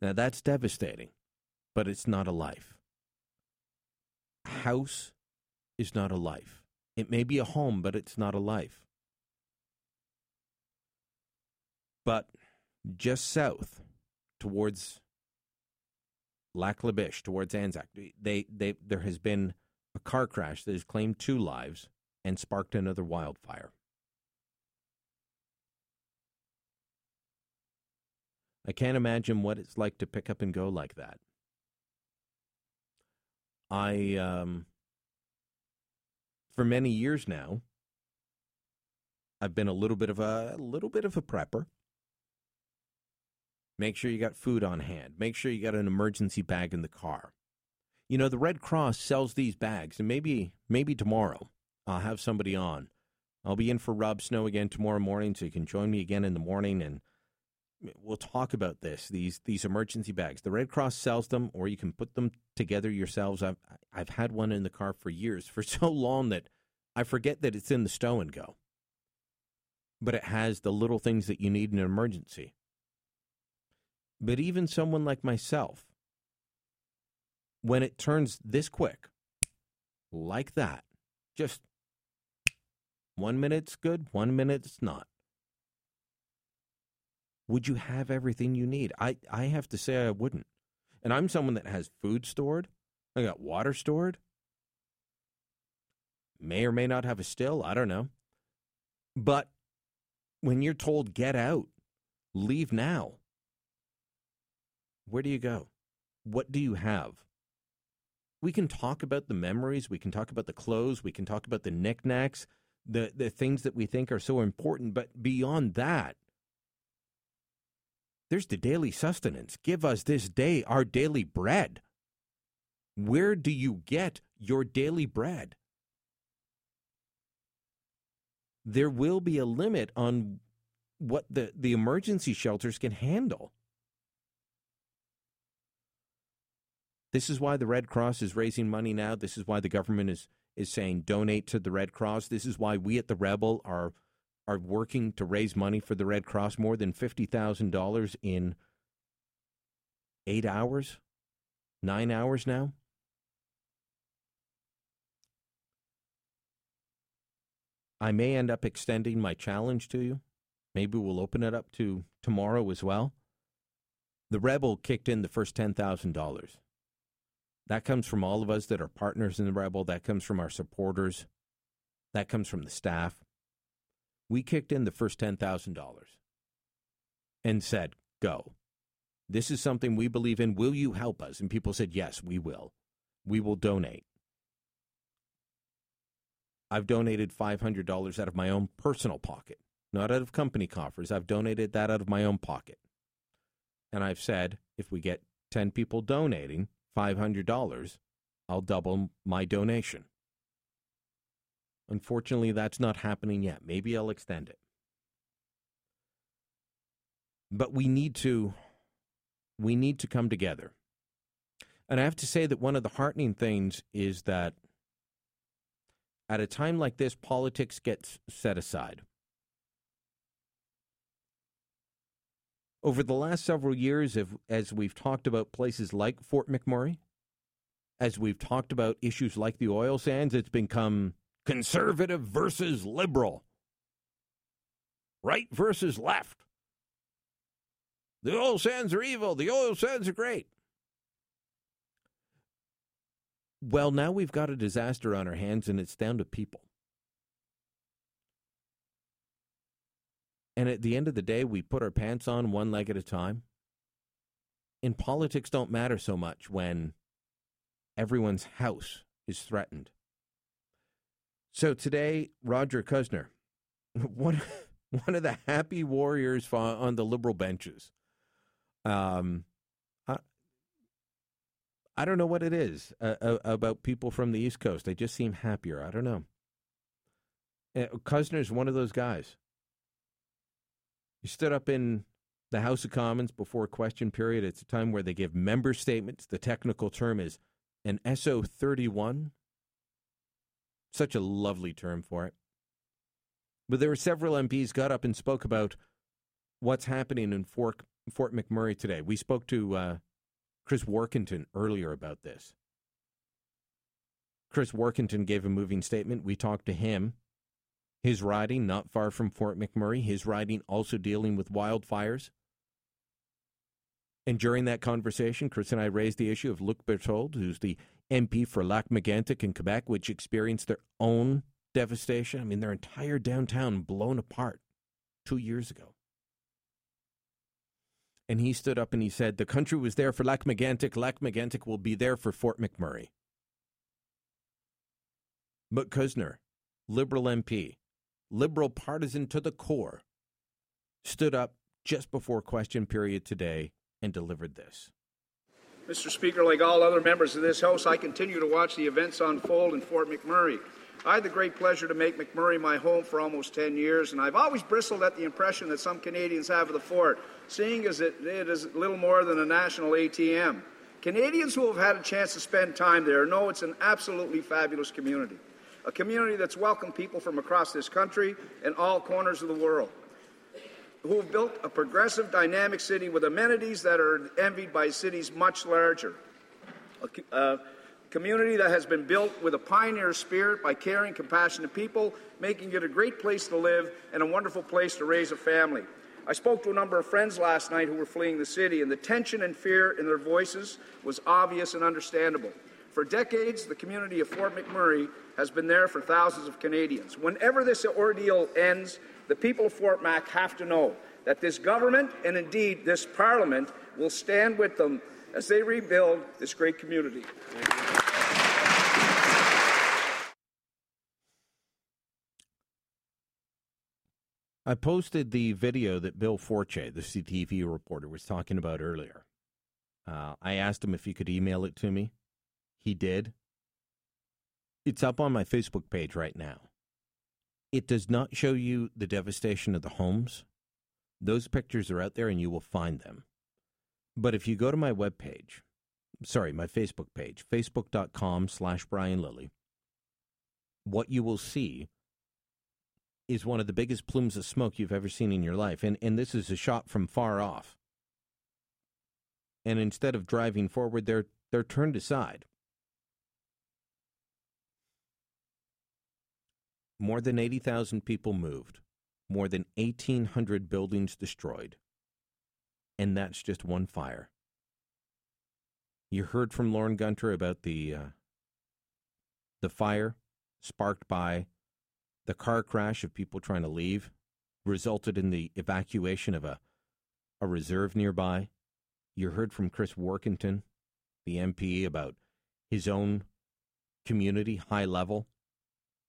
Now that's devastating, but it's not a life. A house is not a life. It may be a home, but it's not a life. But just south, towards Lac La Biche, towards Anzac, they, they, there has been a car crash that has claimed two lives and sparked another wildfire. I can't imagine what it's like to pick up and go like that. I, um, for many years now, I've been a little bit of a, a little bit of a prepper. Make sure you got food on hand. Make sure you got an emergency bag in the car. You know, the Red Cross sells these bags, and maybe maybe tomorrow I'll have somebody on I'll be in for Rob Snow again tomorrow morning, so you can join me again in the morning and we'll talk about this. These these emergency bags. The Red Cross sells them, or you can put them together yourselves. I've I've had one in the car for years, for so long that I forget that it's in the stow and go. But it has the little things that you need in an emergency. But even someone like myself, when it turns this quick, like that, just one minute's good, one minute's not. Would you have everything you need? I, I have to say I wouldn't. And I'm someone that has food stored. I got water stored. May or may not have a still. I don't know. But when you're told, get out, leave now, where do you go? What do you have? We can talk about the memories. We can talk about the clothes. We can talk about the knickknacks, the, the things that we think are so important. But beyond that, there's the daily sustenance. Give us this day our daily bread. Where do you get your daily bread? There will be a limit on what the, the emergency shelters can handle. This is why the Red Cross is raising money now. This is why the government is, is saying donate to the Red Cross. This is why we at the Rebel are are working to raise money for the Red Cross, more than $50,000 in eight hours, nine hours now. I may end up extending my challenge to you. Maybe we'll open it up to tomorrow as well. The Rebel kicked in the first $10,000. That comes from all of us that are partners in the Rebel. That comes from our supporters. That comes from the staff we kicked in the first $10,000 and said, go. This is something we believe in. Will you help us? And people said, yes, we will. We will donate. I've donated $500 out of my own personal pocket, not out of company coffers. I've donated that out of my own pocket. And I've said, if we get 10 people donating $500, I'll double my donation. Unfortunately, that's not happening yet. Maybe I'll extend it. But we need to we need to come together. And I have to say that one of the heartening things is that at a time like this, politics gets set aside. Over the last several years, as we've talked about places like Fort McMurray, as we've talked about issues like the oil sands, it's become conservative versus liberal, right versus left. The oil sands are evil, the oil sands are great. Well, now we've got a disaster on our hands, and it's down to people. And at the end of the day, we put our pants on one leg at a time. And politics don't matter so much when everyone's house is threatened. So today, Roger Cuzner, one one of the happy warriors on the liberal benches. Um, I, I don't know what it is uh, about people from the East Coast. They just seem happier. I don't know. Uh, is one of those guys. He stood up in the House of Commons before question period. It's a time where they give member statements. The technical term is an SO 31 such a lovely term for it. But there were several MPs got up and spoke about what's happening in Fort, Fort McMurray today. We spoke to uh, Chris Warkentin earlier about this. Chris Warkentin gave a moving statement. We talked to him. His riding, not far from Fort McMurray, his riding also dealing with wildfires. And during that conversation, Chris and I raised the issue of Luc Berthold, who's the MP for Lac Megantic in Quebec, which experienced their own devastation. I mean, their entire downtown blown apart two years ago. And he stood up and he said, The country was there for Lac Megantic. Lac Megantic will be there for Fort McMurray. But Cuzner, Liberal MP, Liberal partisan to the core, stood up just before question period today and delivered this. Mr. Speaker, like all other members of this House, I continue to watch the events unfold in Fort McMurray. I had the great pleasure to make McMurray my home for almost 10 years, and I've always bristled at the impression that some Canadians have of the fort, seeing as it, it is little more than a national ATM. Canadians who have had a chance to spend time there know it's an absolutely fabulous community, a community that's welcomed people from across this country and all corners of the world, who have built a progressive, dynamic city with amenities that are envied by cities much larger. A, uh, community that has been built with a pioneer spirit by caring, compassionate people, making it a great place to live and a wonderful place to raise a family. I spoke to a number of friends last night who were fleeing the city, and the tension and fear in their voices was obvious and understandable. For decades, the community of Fort McMurray has been there for thousands of Canadians. Whenever this ordeal ends, the people of Fort Mac have to know that this government and indeed this parliament will stand with them as they rebuild this great community. I posted the video that Bill Forche, the CTV reporter, was talking about earlier. Uh, I asked him if he could email it to me. He did. It's up on my Facebook page right now. It does not show you the devastation of the homes. Those pictures are out there and you will find them. But if you go to my webpage, sorry, my Facebook page, facebook.com slash Brian Lilley, what you will see is one of the biggest plumes of smoke you've ever seen in your life. And, and this is a shot from far off. And instead of driving forward, they're, they're turned aside. More than 80,000 people moved, more than 1,800 buildings destroyed. And that's just one fire. You heard from Lorne Gunter about the uh, the fire sparked by the car crash of people trying to leave resulted in the evacuation of a, a reserve nearby. You heard from Chris Warkentin, the MP, about his own community, High Level.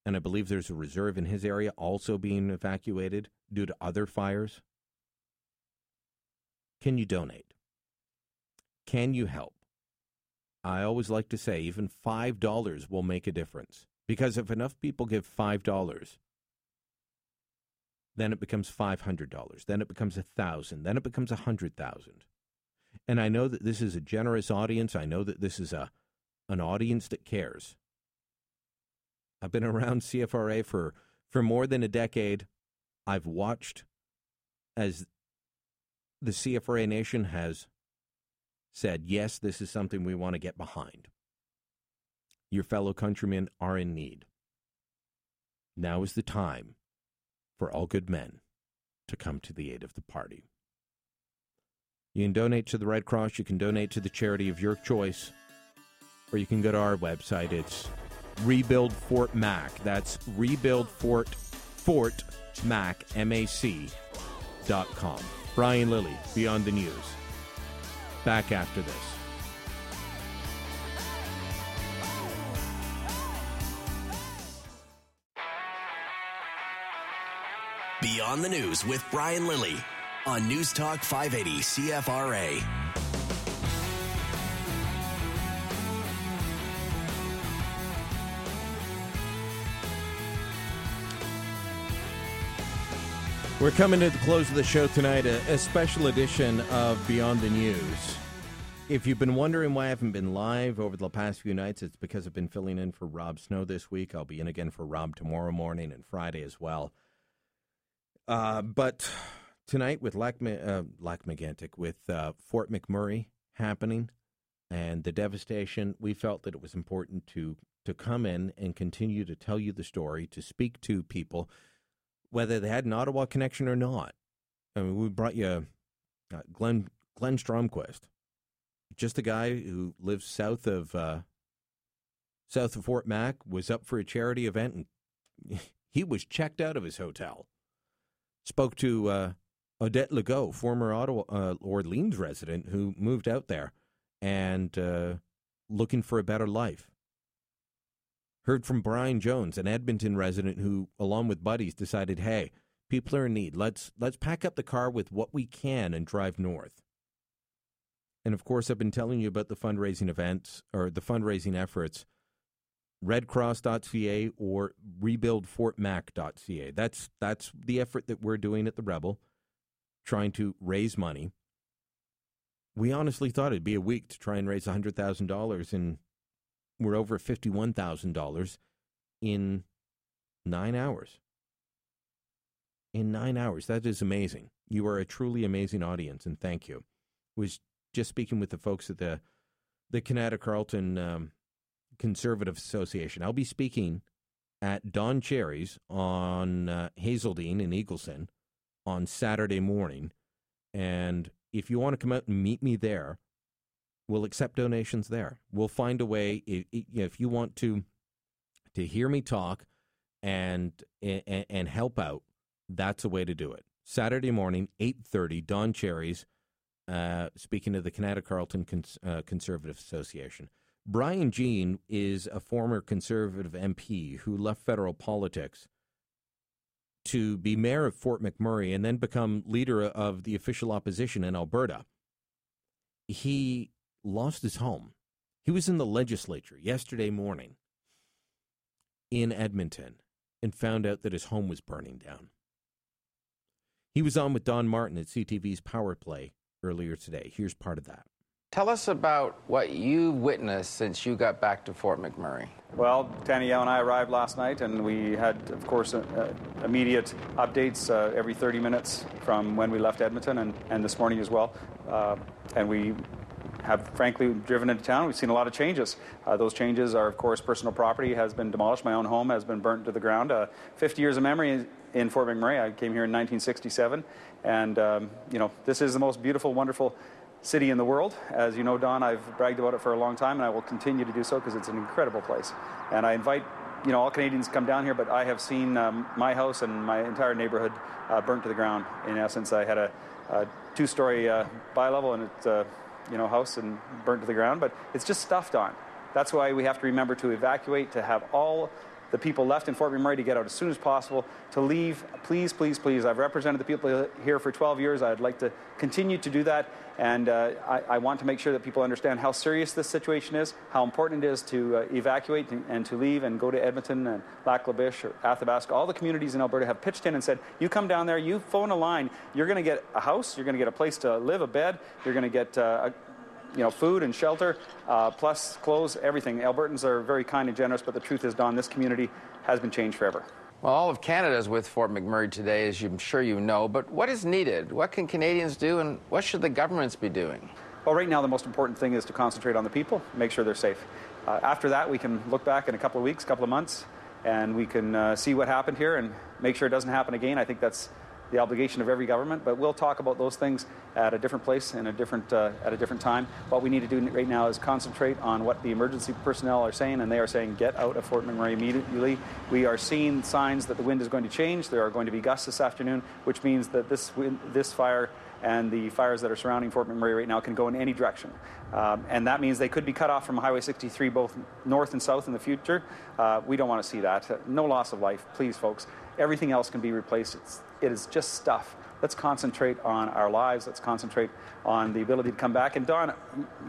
And I believe there's a reserve in his area also being evacuated due to other fires. Can you donate? Can you help? I always like to say even $5 will make a difference. Because if enough people give $5, then it becomes $500. Then it becomes a 1000 Then it becomes a 100000 And I know that this is a generous audience. I know that this is a an audience that cares. I've been around CFRA for, for more than a decade. I've watched as the CFRA Nation has said, yes, this is something we want to get behind your fellow countrymen are in need. Now is the time for all good men to come to the aid of the party. You can donate to the Red Cross, you can donate to the charity of your choice, or you can go to our website. It's Rebuild Fort Mac. That's Rebuild Fort Fort Mac M A C dot com. Brian Lilley, Beyond the News. Back after this. Beyond the News with Brian Lilley on News Talk 580 CFRA. We're coming to the close of the show tonight, a, a, special edition of Beyond the News. If you've been wondering why I haven't been live over the past few nights, it's because I've been filling in for Rob Snow this week. I'll be in again for Rob tomorrow morning and Friday as well. Uh, but tonight with Lac, uh, with uh, Fort McMurray happening and the devastation, we felt that it was important to to come in and continue to tell you the story, to speak to people, whether they had an Ottawa connection or not. I mean, we brought you uh, Glenn Glenn Stromquist, just a guy who lives south of uh, south of Fort Mac, was up for a charity event, and he was checked out of his hotel spoke to uh, Odette Legault, former Ottawa uh, Orleans resident who moved out there and uh, looking for a better life. Heard from Brian Jones, an Edmonton resident who, along with buddies, decided, "Hey, people are in need. Let's let's pack up the car with what we can and drive north." And of course, I've been telling you about the fundraising events or the fundraising efforts redcross.ca or rebuildfortmac.ca. That's that's the effort that we're doing at the Rebel, trying to raise money. We honestly thought it'd be a week to try and raise hundred thousand dollars, and we're over fifty-one thousand dollars in nine hours. In nine hours, that is amazing. You are a truly amazing audience, and thank you. I Was just speaking with the folks at the the Kanata Carleton um, Conservative Association. I'll be speaking at Don Cherry's on uh, Hazeldean in Eagleson on Saturday morning. And if you want to come out and meet me there, we'll accept donations there. We'll find a way. If, you want to to hear me talk and, and and help out, that's a way to do it. Saturday morning, eight thirty, Don Cherry's. Uh, speaking to the Kanata Carleton Cons- uh, Conservative Association. Brian Jean is a former conservative MP who left federal politics to be mayor of Fort McMurray and then become leader of the official opposition in Alberta. He lost his home. He was in the legislature yesterday morning in Edmonton and found out that his home was burning down. He was on with Don Martin at CTV's Power Play earlier today. Here's part of that. Tell us about what you witnessed since you got back to Fort McMurray. Well, Danielle and I arrived last night, and we had, of course, uh, uh, immediate updates uh, every 30 minutes from when we left Edmonton and, and this morning as well. Uh, and we have, frankly, driven into town. We've seen a lot of changes. Uh, those changes are, of course, personal property has been demolished. My own home has been burnt to the ground. Uh, 50 years of memory in Fort McMurray. I came here in 1967, and um, you know, this is the most beautiful, wonderful city in the world. As you know, Don, I've bragged about it for a long time, and I will continue to do so because it's an incredible place. And I invite you know all Canadians come down here, but I have seen um, my house and my entire neighborhood uh, burnt to the ground. In essence, I had a, a two-story uh, bi-level and it's uh, you know house and burnt to the ground, but it's just stuffed on. That's why we have to remember to evacuate, to have all the people left in Fort McMurray to get out as soon as possible, to leave. Please, please, please. I've represented the people here for 12 years. I'd like to continue to do that. And uh, I, I, want to make sure that people understand how serious this situation is, how important it is to uh, evacuate and to leave and go to Edmonton and Lac La Biche or Athabasca. All the communities in Alberta have pitched in and said, you come down there, you phone a line, you're going to get a house, you're going to get a place to live, a bed, you're going to get uh, you know, food and shelter, uh, plus clothes, everything. Albertans are very kind and generous, but the truth is, Don, this community has been changed forever. Well, all of Canada is with Fort McMurray today, as I'm sure you know. But what is needed? What can Canadians do, and what should the governments be doing? Well, right now, the most important thing is to concentrate on the people, make sure they're safe. Uh, after that, we can look back in a couple of weeks, couple of months, and we can uh, see what happened here and make sure it doesn't happen again. I think that's the obligation of every government, but we'll talk about those things at a different place and a different, uh, at a different time. What we need to do right now is concentrate on what the emergency personnel are saying, and they are saying get out of Fort McMurray immediately. We are seeing signs that the wind is going to change. There are going to be gusts this afternoon, which means that this, wind, this fire and the fires that are surrounding Fort McMurray right now can go in any direction. Um, and that means they could be cut off from Highway 63 both north and south in the future. Uh, we don't want to see that. No loss of life, please, folks. Everything else can be replaced. It's, it is just stuff. Let's concentrate on our lives. Let's concentrate on the ability to come back. And Don,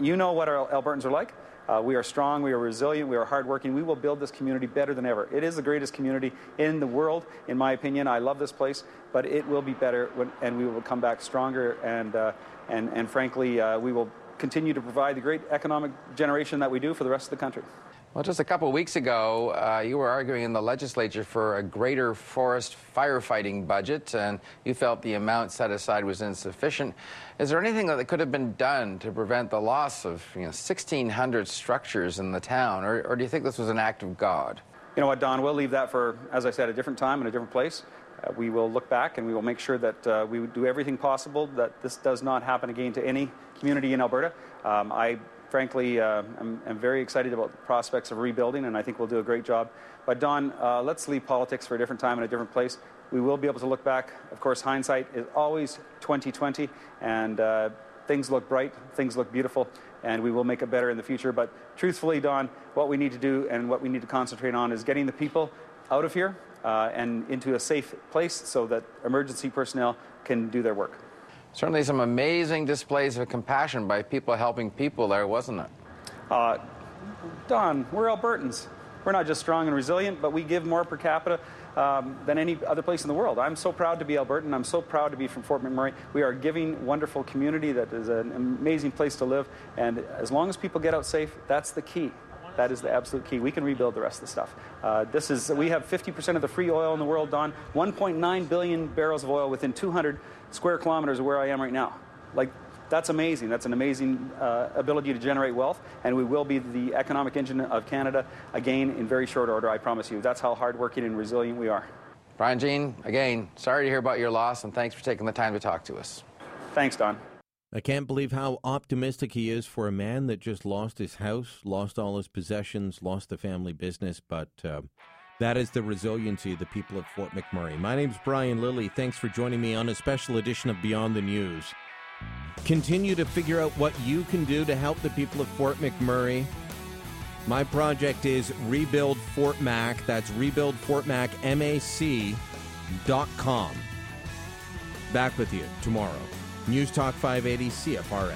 you know what our Albertans are like. Uh, we are strong, we are resilient, we are hardworking. We will build this community better than ever. It is the greatest community in the world, in my opinion. I love this place, but it will be better, when, and we will come back stronger. And uh, and and frankly, uh, we will continue to provide the great economic generation that we do for the rest of the country. Well, just a couple of weeks ago, uh, you were arguing in the legislature for a greater forest firefighting budget, and you felt the amount set aside was insufficient. Is there anything that could have been done to prevent the loss of you know, 1,600 structures in the town, or, or do you think this was an act of God? You know what, Don, we'll leave that for, as I said, a different time and a different place. Uh, we will look back and we will make sure that uh, we do everything possible that this does not happen again to any community in Alberta. Um, I frankly, uh, I'm, I'm, very excited about the prospects of rebuilding, and I think we'll do a great job. But Don, uh, let's leave politics for a different time and a different place. We will be able to look back. Of course, hindsight is always 2020, and uh, things look bright, things look beautiful, and we will make it better in the future. But truthfully, Don, what we need to do and what we need to concentrate on is getting the people out of here uh, and into a safe place so that emergency personnel can do their work. Certainly some amazing displays of compassion by people helping people there, wasn't it? Uh, Don, we're Albertans. we're not just strong and resilient, but we give more per capita um, than any other place in the world. I'm so proud to be Albertan. I'm so proud to be from Fort McMurray. We are a giving, wonderful community that is an amazing place to live. And as long as people get out safe, that's the key. That is the absolute key. We can rebuild the rest of the stuff. Uh, this is we have 50% of the free oil in the world, Don. 1.9 billion barrels of oil within 200 square kilometers of where I am right now. Like that's amazing. That's an amazing uh, ability to generate wealth, and we will be the economic engine of Canada again in very short order. I promise you. That's how hardworking and resilient we are. Brian Jean, again, sorry to hear about your loss, and thanks for taking the time to talk to us. Thanks, Don. I can't believe how optimistic he is for a man that just lost his house, lost all his possessions, lost the family business, but. Uh, that is the resiliency of the people of Fort McMurray. My name's Brian Lilley. Thanks for joining me on a special edition of Beyond the News. Continue to figure out what you can do to help the people of Fort McMurray. My project is Rebuild Fort Mac. That's rebuildfortmacmac.com. Back with you tomorrow. News Talk 580 CFRA.